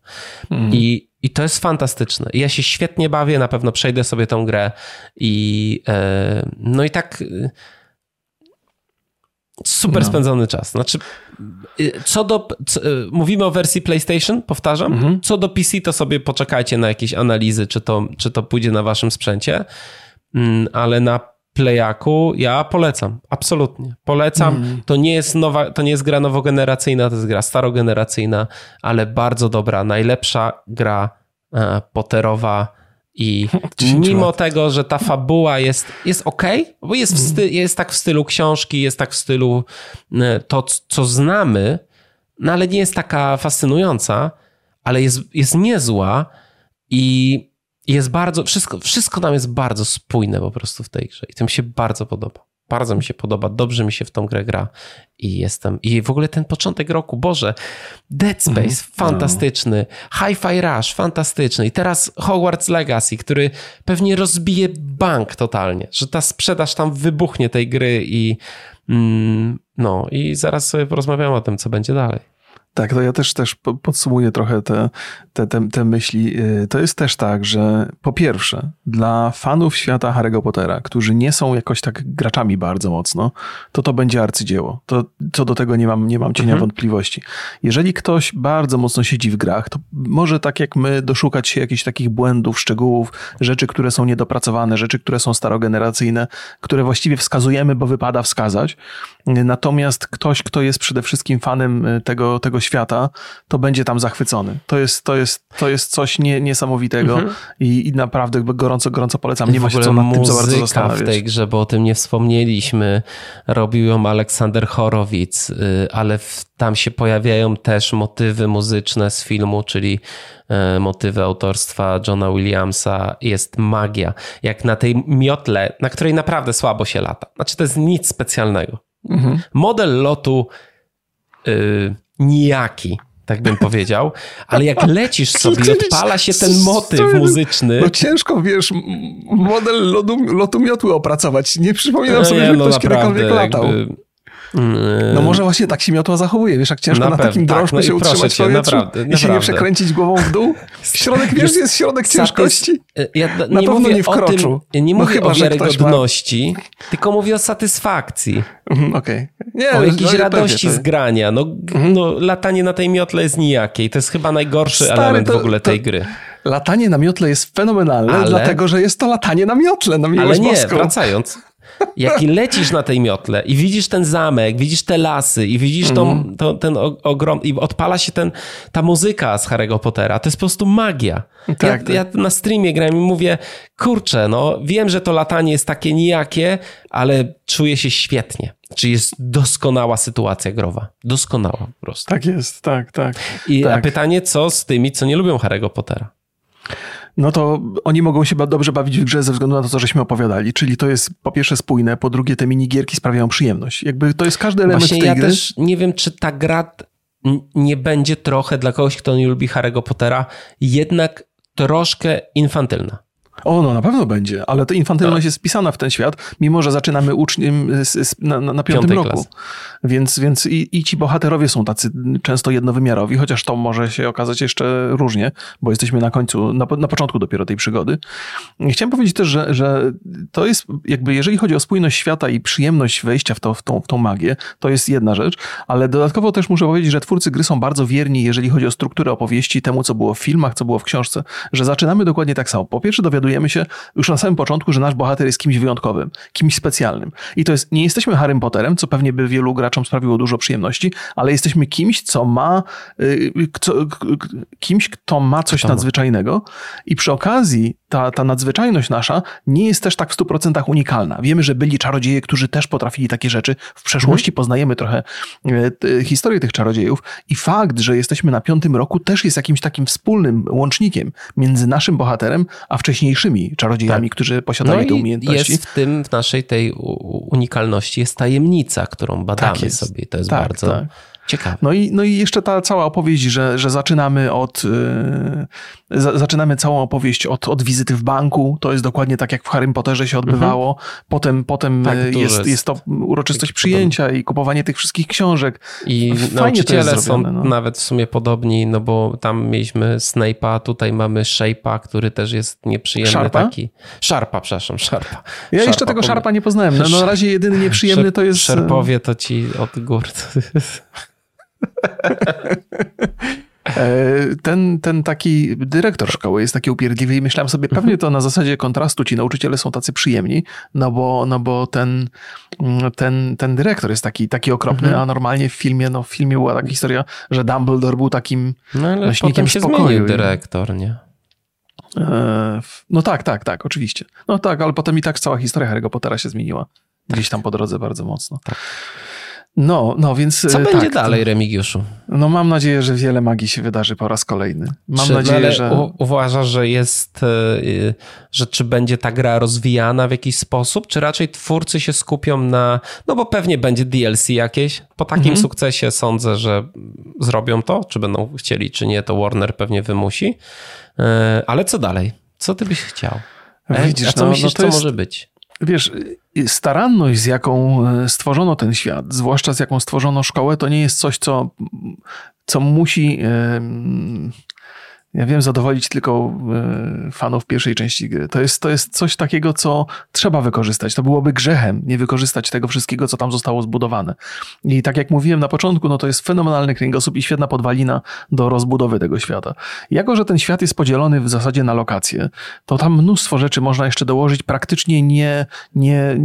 Mm. I, I to jest fantastyczne. Ja się świetnie bawię, na pewno przejdę sobie tą grę i no i tak Super no. spędzony czas. Znaczy, y, co do. Co, y, mówimy o wersji PlayStation, powtarzam. Mhm. Co do PC, to sobie poczekajcie na jakieś analizy, czy to, czy to pójdzie na waszym sprzęcie. Mm, ale na Playaku ja polecam. Absolutnie. Polecam. Mm. To, nie jest nowa, to nie jest gra nowogeneracyjna, to jest gra starogeneracyjna, ale bardzo dobra. Najlepsza gra e, Potterowa i mimo lat. tego, że ta fabuła jest, jest ok, bo jest, w sty, jest tak w stylu książki, jest tak w stylu e, to, co znamy, no ale nie jest taka fascynująca, ale jest, jest niezła i jest bardzo, wszystko, wszystko nam jest bardzo spójne po prostu w tej grze i to mi się bardzo podoba. Bardzo mi się podoba, dobrze mi się w tą grę gra i jestem. I w ogóle ten początek roku, Boże, Dead Space, mm, fantastyczny, no. Hi-Fi Rush, fantastyczny. I teraz Hogwarts Legacy, który pewnie rozbije bank totalnie, że ta sprzedaż tam wybuchnie tej gry i mm, no i zaraz sobie porozmawiamy o tym, co będzie dalej. Tak, to ja też, też podsumuję trochę te, te, te, te, myśli. Y, to jest też tak, że po pierwsze, dla fanów świata Harry'ego Pottera, którzy nie są jakoś tak graczami bardzo mocno, to to będzie arcydzieło. To, co do tego nie mam, nie mam cienia mhm. wątpliwości. Jeżeli ktoś bardzo mocno siedzi w grach, to może tak jak my doszukać się jakichś takich błędów, szczegółów, rzeczy, które są niedopracowane, rzeczy, które są starogeneracyjne, które właściwie wskazujemy, bo wypada wskazać. Natomiast ktoś, kto jest przede wszystkim fanem y, tego, tego świata, to będzie tam zachwycony. To jest, to jest, to jest coś nie, niesamowitego mhm. i, i, naprawdę gorąco, gorąco polecam. Nie ma się co nad tym za bardzo zastanawiać. w tej grze, bo o tym nie wspomnieliśmy, robił ją Aleksander Chorowic, y, ale w, tam się pojawiają też motywy muzyczne z filmu, czyli y, motywy autorstwa Johna Williamsa. Jest magia. Jak na tej miotle, na której naprawdę słabo się lata. Znaczy to jest nic specjalnego. Mhm. Model lotu... Yy, nijaki, tak bym powiedział, ale jak lecisz sobie i odpala się ten motyw muzyczny... No ciężko, wiesz, model lotu, lotu miotły opracować. Nie przypominam no sobie, nie, że no ktoś kiedykolwiek latał. Jakby no może właśnie tak się miotła zachowuje, wiesz, jak ciężko na, na takim tak, drążku no się utrzymać cię, naprawdę, i się nie przekręcić głową w dół. Środek, wiesz, jest środek ciężkości. Ja na nie pewno nie w kroczu. Tym, nie no mówię chyba, o wiarygodności, ma... tylko mówię o satysfakcji. Mhm, okej. Okay. O jakiejś no, radości z grania. No, mhm. no, latanie na tej miotle jest nijakie i to jest chyba najgorszy Stary, element to, w ogóle tej to... gry. Latanie na miotle jest fenomenalne, ale... dlatego że jest to latanie na miotle, na Ale nie, boską. wracając. Jak lecisz na tej miotle i widzisz ten zamek, widzisz te lasy i widzisz tą, mm. to, ten ogrom i odpala się ten, ta muzyka z Harry'ego Pottera, to jest po prostu magia. Tak, ja, tak. ja na streamie gram i mówię, kurczę, no wiem, że to latanie jest takie nijakie, ale czuję się świetnie. Czy jest doskonała sytuacja growa. Doskonała po prostu. Tak jest, tak, tak. I tak. A pytanie, co z tymi, co nie lubią Harry'ego Pottera? No to oni mogą się dobrze bawić w grze ze względu na to, co żeśmy opowiadali. Czyli to jest po pierwsze spójne, po drugie te minigierki sprawiają przyjemność. Jakby to jest każdy element Właśnie tej ja gry. też nie wiem, czy ta gra nie będzie trochę dla kogoś, kto nie lubi Harry'ego Pottera, jednak troszkę infantylna. O, no na pewno będzie, ale to infantylność tak. jest wpisana w ten świat, mimo że zaczynamy uczniem na, na, piątym Piątej roku. Więc, więc i, i, ci bohaterowie są tacy często jednowymiarowi, chociaż to może się okazać jeszcze różnie, bo jesteśmy na końcu, na, na początku dopiero tej przygody. Chciałem powiedzieć też, że, że to jest jakby, jeżeli chodzi o spójność świata i przyjemność wejścia w, to, w, tą, w tą magię, to jest jedna rzecz, ale dodatkowo też muszę powiedzieć, że twórcy gry są bardzo wierni, jeżeli chodzi o strukturę opowieści, temu, co było w filmach, co było w książce, że zaczynamy dokładnie tak samo. Po pierwsze dowiadujemy dowiadujemy się już na samym początku, że nasz bohater jest kimś wyjątkowym, kimś specjalnym. I to jest, nie jesteśmy Harrym Potterem, co pewnie by wielu graczom sprawiło dużo przyjemności, ale jesteśmy kimś, co ma, y, co, kimś, kto ma coś kto nadzwyczajnego i przy okazji ta, ta nadzwyczajność nasza nie jest też tak w 100% unikalna. Wiemy, że byli czarodzieje, którzy też potrafili takie rzeczy. W przeszłości mhm. poznajemy trochę e, historię tych czarodziejów i fakt, że jesteśmy na piątym roku też jest jakimś takim wspólnym łącznikiem między naszym bohaterem, a wcześniejszymi czarodziejami, tak. którzy posiadali no te umiejętności. Jest w tym, w naszej tej unikalności jest tajemnica, którą badamy tak sobie. To jest tak, bardzo... Tak Ciekawe. No i, no i jeszcze ta cała opowieść, że, że zaczynamy od yy, za, zaczynamy całą opowieść od, od wizyty w banku. To jest dokładnie tak, jak w Harrym Potterze się odbywało. Mhm. Potem, potem tak, jest, jest, jest to uroczystość przyjęcia i kupowanie tych wszystkich książek. I Fajnie nauczyciele są no. nawet w sumie podobni, no bo tam mieliśmy Snape'a, tutaj mamy Shape'a, który też jest nieprzyjemny Sharpa? taki. Sharpa, przepraszam, Sharpa. Ja Sharpa, jeszcze tego Sharpa nie poznałem. No, no na razie jedyny nieprzyjemny to jest... Szerpowie to ci od gór. Ten, ten taki dyrektor szkoły jest taki upierdliwy i myślałem sobie, pewnie to na zasadzie kontrastu ci nauczyciele są tacy przyjemni, no bo, no bo ten, ten, ten dyrektor jest taki, taki okropny, mhm. a normalnie w filmie, no w filmie była taka historia, że Dumbledore był takim no, ale nośnikiem się spokoju. dyrektor, nie? E, no tak, tak, tak, oczywiście. No tak, ale potem i tak cała historia Harry'ego Pottera się zmieniła. Gdzieś tam po drodze bardzo mocno. Tak. No, no więc. Co tak, będzie dalej, to, Remigiuszu? No, mam nadzieję, że wiele magii się wydarzy po raz kolejny. Mam czy, nadzieję, że. U, uważasz, że jest. E, że czy będzie ta gra rozwijana w jakiś sposób, czy raczej twórcy się skupią na. No, bo pewnie będzie DLC jakieś. Po takim mhm. sukcesie sądzę, że zrobią to. Czy będą chcieli, czy nie, to Warner pewnie wymusi. E, ale co dalej? Co ty byś chciał? Widzisz, A co no, myślisz, no co jest... może być? Wiesz, staranność, z jaką e, stworzono ten świat, zwłaszcza z jaką stworzono szkołę, to nie jest coś, co, co musi ja wiem, zadowolić tylko e, fanów pierwszej części gry. To jest, to jest coś takiego, co trzeba wykorzystać. To byłoby grzechem nie wykorzystać tego wszystkiego, co tam zostało zbudowane. I tak jak mówiłem na początku, no to jest fenomenalny kręgosłup i świetna podwalina do rozbudowy tego świata. Jako, że ten świat jest podzielony w zasadzie na lokacje, to tam mnóstwo rzeczy można jeszcze dołożyć, praktycznie nie, nie,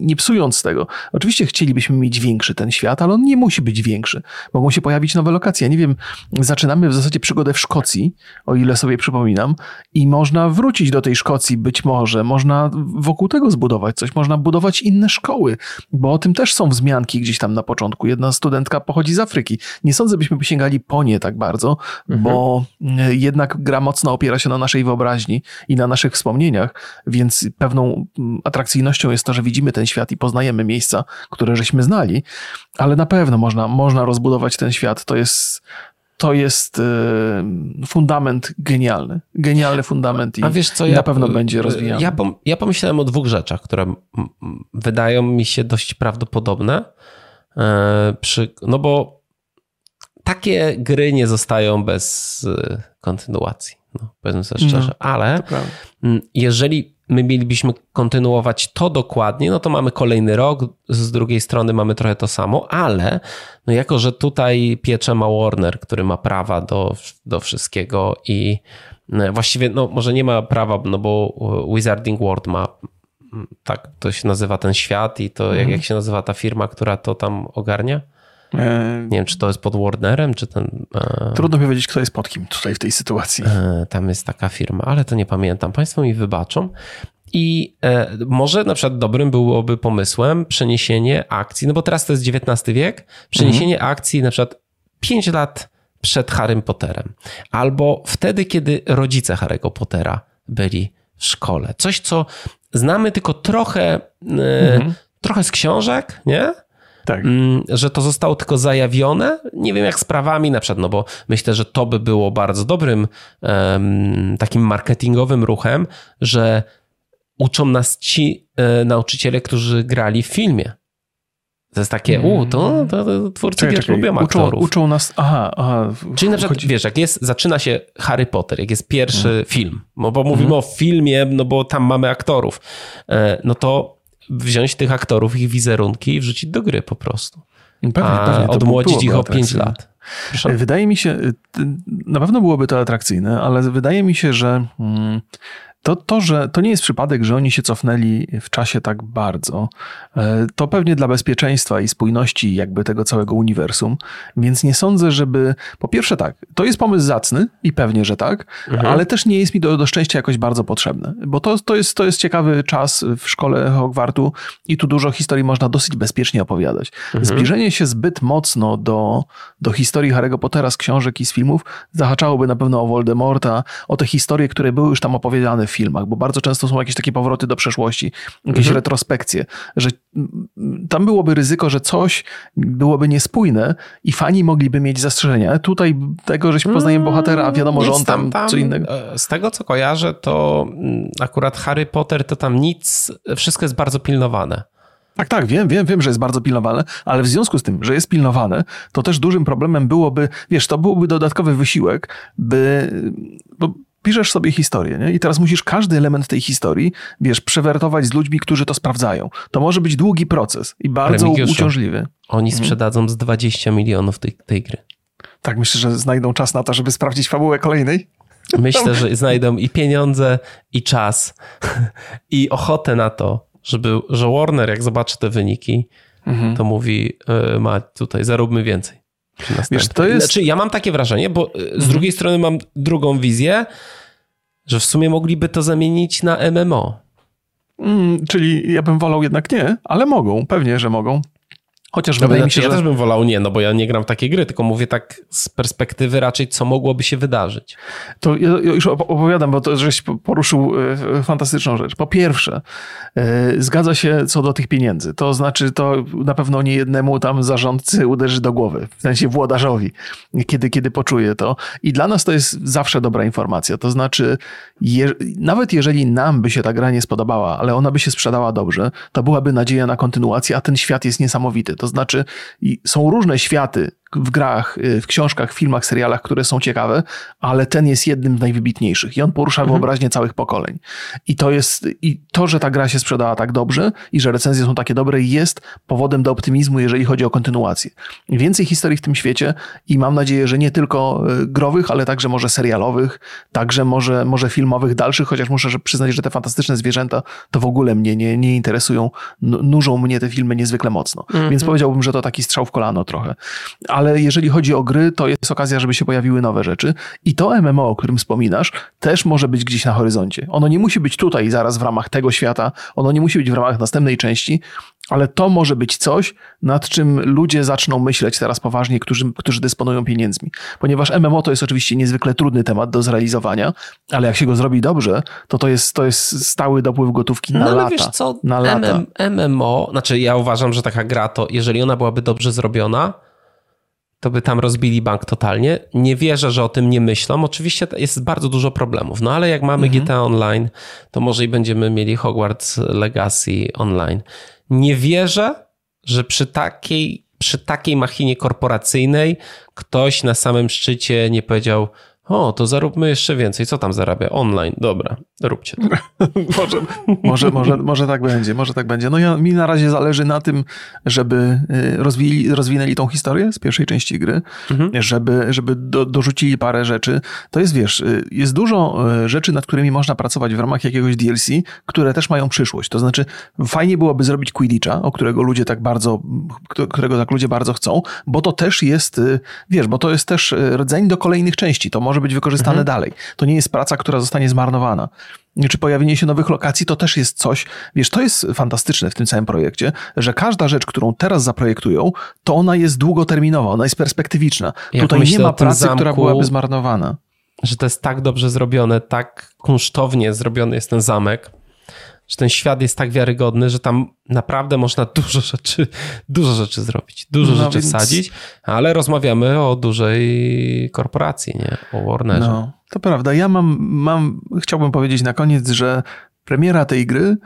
nie psując tego. Oczywiście chcielibyśmy mieć większy ten świat, ale on nie musi być większy. Mogą się pojawić nowe lokacje. Ja nie wiem, zaczynamy w zasadzie przygodę w Szkocji, o ile sobie przypominam, i można wrócić do tej Szkocji być może, można wokół tego zbudować coś, można budować inne szkoły, bo o tym też są wzmianki gdzieś tam na początku. Jedna studentka pochodzi z Afryki. Nie sądzę, byśmy sięgali po nie tak bardzo, mhm. bo e, jednak gra mocno opiera się na naszej wyobraźni i na naszych wspomnieniach, więc pewną atrakcyjnością jest to, że widzimy ten świat i poznajemy miejsca, które żeśmy znali, ale na pewno można, można rozbudować ten świat. To jest, to jest e, fundament genialny. Genialny fundament i, A wiesz co, ja, na pewno będzie rozwijany. Ja, ja pomyślałem o dwóch rzeczach, które wydają mi się dość prawdopodobne. E, przy, no bo takie gry nie zostają bez e, kontynuacji. No, powiedzmy sobie szczerze, no, ale jeżeli my mielibyśmy kontynuować to dokładnie, no to mamy kolejny rok, z drugiej strony mamy trochę to samo, ale no jako, że tutaj piecze ma Warner, który ma prawa do, do wszystkiego i e, właściwie, no może nie ma prawa, no bo Wizarding World ma tak to się nazywa ten świat i to mhm. jak, jak się nazywa ta firma, która to tam ogarnia? E, nie wiem, czy to jest pod Warnerem, czy ten. E, Trudno mi powiedzieć, kto jest pod kim tutaj w tej sytuacji. E, tam jest taka firma, ale to nie pamiętam. Państwo mi wybaczą. I może na przykład dobrym byłoby pomysłem przeniesienie akcji, no bo teraz to jest XIX wiek, przeniesienie mhm. akcji na przykład 5 lat przed Harrym Potterem, albo wtedy, kiedy rodzice Harry'ego Pottera byli w szkole. Coś, co znamy tylko trochę, mhm. trochę z książek, nie? Tak. Mm, że to zostało tylko zajawione. Nie wiem jak z prawami na przykład, no bo myślę, że to by było bardzo dobrym um, takim marketingowym ruchem, że uczą nas ci e, nauczyciele, którzy grali w filmie. To jest takie, u, to, to, to twórcy czekaj, wiesz, czekaj. lubią uczą, aktorów. Uczą nas, aha, aha. Czyli na przykład, chodzi... wiesz, jak jest, zaczyna się Harry Potter, jak jest pierwszy hmm. film, no bo mówimy hmm. o filmie, no bo tam mamy aktorów, e, no to wziąć tych aktorów, ich wizerunki i wrzucić do gry po prostu. Pewnie, A pewnie. odmłodzić ich o 5 lat. Proszę. Wydaje mi się, na pewno byłoby to atrakcyjne, ale wydaje mi się, że mm, to, to, że to nie jest przypadek, że oni się cofnęli w czasie tak bardzo, e, to pewnie dla bezpieczeństwa i spójności jakby tego całego uniwersum, więc nie sądzę, żeby, po pierwsze tak, to jest pomysł zacny i pewnie, że tak, mhm. ale też nie jest mi do, do szczęścia jakoś bardzo potrzebne, bo to, to, jest, to jest ciekawy czas w szkole Hogwartu i tu dużo historii można dosyć bezpiecznie opowiadać. Mhm. Zbliżenie się zbyt mocno do, do historii Harry'ego Pottera z książek i z filmów zahaczałoby na pewno o Voldemorta, o te historie, które były już tam opowiedziane w filmach, bo bardzo często są jakieś takie powroty do przeszłości, jakieś mhm. retrospekcje, że tam byłoby ryzyko, że coś byłoby niespójne i fani mogliby mieć zastrzeżenia. Tutaj tego, żeśmy poznajemy bohatera, a wiadomo, że on tam, tam co innego. E, z tego, co kojarzę, to mm, akurat Harry Potter to tam nic, wszystko jest bardzo pilnowane. Tak, tak, wiem, wiem, wiem, że jest bardzo pilnowane, ale w związku z tym, że jest pilnowane, to też dużym problemem byłoby, wiesz, to byłby dodatkowy wysiłek, by, bo piszesz sobie historię, nie? I teraz musisz każdy element tej historii, wiesz, przewertować z ludźmi, którzy to sprawdzają. To może być długi proces i bardzo Remigiuszu, uciążliwy. Oni mhm. sprzedadzą z 20 milionów tej, tej gry. Tak, myślę, że znajdą czas na to, żeby sprawdzić fabułę kolejnej. Myślę, że znajdą i pieniądze, i czas, i ochotę na to, żeby, że Warner, jak zobaczy te wyniki, mhm. to mówi, e, ma tutaj, zaróbmy więcej. Wiesz, to jest... Znaczy, ja mam takie wrażenie, bo e, z mhm. drugiej strony mam drugą wizję, że w sumie mogliby to zamienić na MMO. Mm, czyli ja bym wolał jednak nie, ale mogą, pewnie, że mogą. Chociaż no, wydaje mi się, ja że... też bym wolał nie, no bo ja nie gram w takie gry, tylko mówię tak z perspektywy raczej, co mogłoby się wydarzyć. To ja już opowiadam, bo to żeś poruszył e, fantastyczną rzecz. Po pierwsze, e, zgadza się co do tych pieniędzy. To znaczy, to na pewno nie jednemu tam zarządcy uderzy do głowy, w sensie włodarzowi, kiedy, kiedy poczuje to. I dla nas to jest zawsze dobra informacja. To znaczy, je, nawet jeżeli nam by się ta gra nie spodobała, ale ona by się sprzedała dobrze, to byłaby nadzieja na kontynuację, a ten świat jest niesamowity. To znaczy, są różne światy w grach, y, w książkach, filmach, serialach, które są ciekawe, ale ten jest jednym z najwybitniejszych i on porusza mhm. wyobraźnię całych pokoleń. I to jest, i to, że ta gra się sprzedała tak dobrze i że recenzje są takie dobre, jest powodem do optymizmu, jeżeli chodzi o kontynuację. Więcej historii w tym świecie i mam nadzieję, że nie tylko y, growych, ale także może serialowych, także może, może filmowych, dalszych, chociaż muszę przyznać, że te fantastyczne zwierzęta to w ogóle mnie nie, nie interesują, nużą mnie te filmy niezwykle mocno. Mhm. Więc powiedziałbym, że to taki strzał w kolano trochę. Ale ale jeżeli chodzi o gry, to jest okazja, żeby się pojawiły nowe rzeczy. I to MMO, o którym wspominasz, też może być gdzieś na horyzoncie. Ono nie musi być tutaj zaraz w ramach tego świata, ono nie musi być w ramach następnej części, ale to może być coś, nad czym ludzie zaczną myśleć teraz poważnie, którzy, którzy dysponują pieniędzmi. Ponieważ MMO to jest oczywiście niezwykle trudny temat do zrealizowania, ale jak się go zrobi dobrze, to to jest, to jest stały dopływ gotówki na no, lata. Wiesz co, na lata. MMO, znaczy ja uważam, że taka gra to, jeżeli ona byłaby dobrze zrobiona, to by tam rozbili bank totalnie. Nie wierzę, że o tym nie myślą. Oczywiście jest bardzo dużo problemów, no ale jak mamy mhm. GTA Online, to może i będziemy mieli Hogwarts Legacy Online. Nie wierzę, że przy takiej, przy takiej machinie korporacyjnej ktoś na samym szczycie nie powiedział, o, to zaróbmy jeszcze więcej. Co tam zarabia? Online. Dobra, róbcie to. może, może, może, może tak będzie, może tak będzie. No ja, mi na razie zależy na tym, żeby y, rozwili, rozwinęli tą historię z pierwszej części gry, mhm. żeby, żeby do, dorzucili parę rzeczy. To jest, wiesz, y, jest dużo y, rzeczy, nad którymi można pracować w ramach jakiegoś DLC, które też mają przyszłość. To znaczy, fajnie byłoby zrobić Quidditcha, o którego ludzie tak bardzo, którego tak ludzie bardzo chcą, bo to też jest, wiesz, bo to jest też rdzeń do kolejnych części. To może być wykorzystane mhm. dalej. To nie jest praca, która zostanie zmarnowana. Czy pojawienie się nowych lokacji to też jest coś, wiesz, to jest fantastyczne w tym całym projekcie, że każda rzecz, którą teraz zaprojektują, to ona jest długoterminowa, ona jest perspektywiczna. Tutaj nie ma pracy, zamku, która byłaby zmarnowana. Że to jest tak dobrze zrobione, tak kunsztownie zrobiony jest ten zamek, że ten świat jest tak wiarygodny, że tam naprawdę można dużo rzeczy, dużo rzeczy zrobić, dużo no rzeczy więc... wsadzić, ale rozmawiamy o dużej korporacji, nie? O Warnerze. No, to prawda. Ja mam, mam, chciałbym powiedzieć na koniec, że premiera tej gry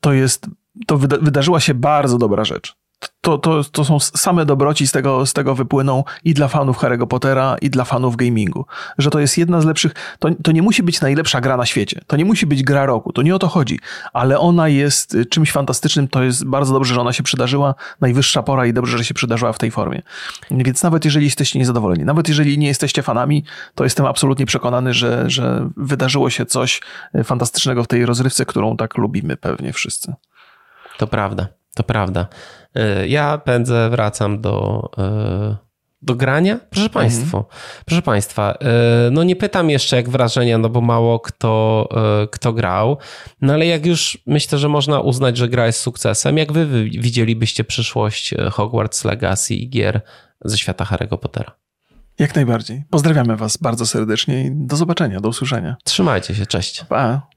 to jest, to wyda wydarzyła się bardzo dobra rzecz. To, to, to są same dobroci z tego, z tego wypłyną i dla fanów Harry'ego Pottera, i dla fanów gamingu. Że to jest jedna z lepszych. To, to nie musi być najlepsza gra na świecie. To nie musi być gra roku. To nie o to chodzi. Ale ona jest y, czymś fantastycznym. To jest bardzo dobrze, że ona się przydarzyła. Najwyższa pora i dobrze, że się przydarzyła w tej formie. Więc nawet jeżeli jesteście niezadowoleni, nawet jeżeli nie jesteście fanami, to jestem absolutnie przekonany, że, że wydarzyło się coś y, fantastycznego w tej rozrywce, którą tak lubimy pewnie wszyscy. To prawda. To prawda. E, ja pędzę, wracam do, e, do grania. Proszę. Państwa, mhm. proszę Państwa, e, no nie pytam jeszcze jak wrażenia, no bo mało kto, kto grał, no ale jak już myślę, że można uznać, że gra jest sukcesem, jak wy widzielibyście przyszłość Hogwarts Legacy i gier ze świata Harry'ego Pottera? Jak najbardziej. Pozdrawiamy Was bardzo serdecznie i do zobaczenia, do usłyszenia. Trzymajcie się, cześć. Pa.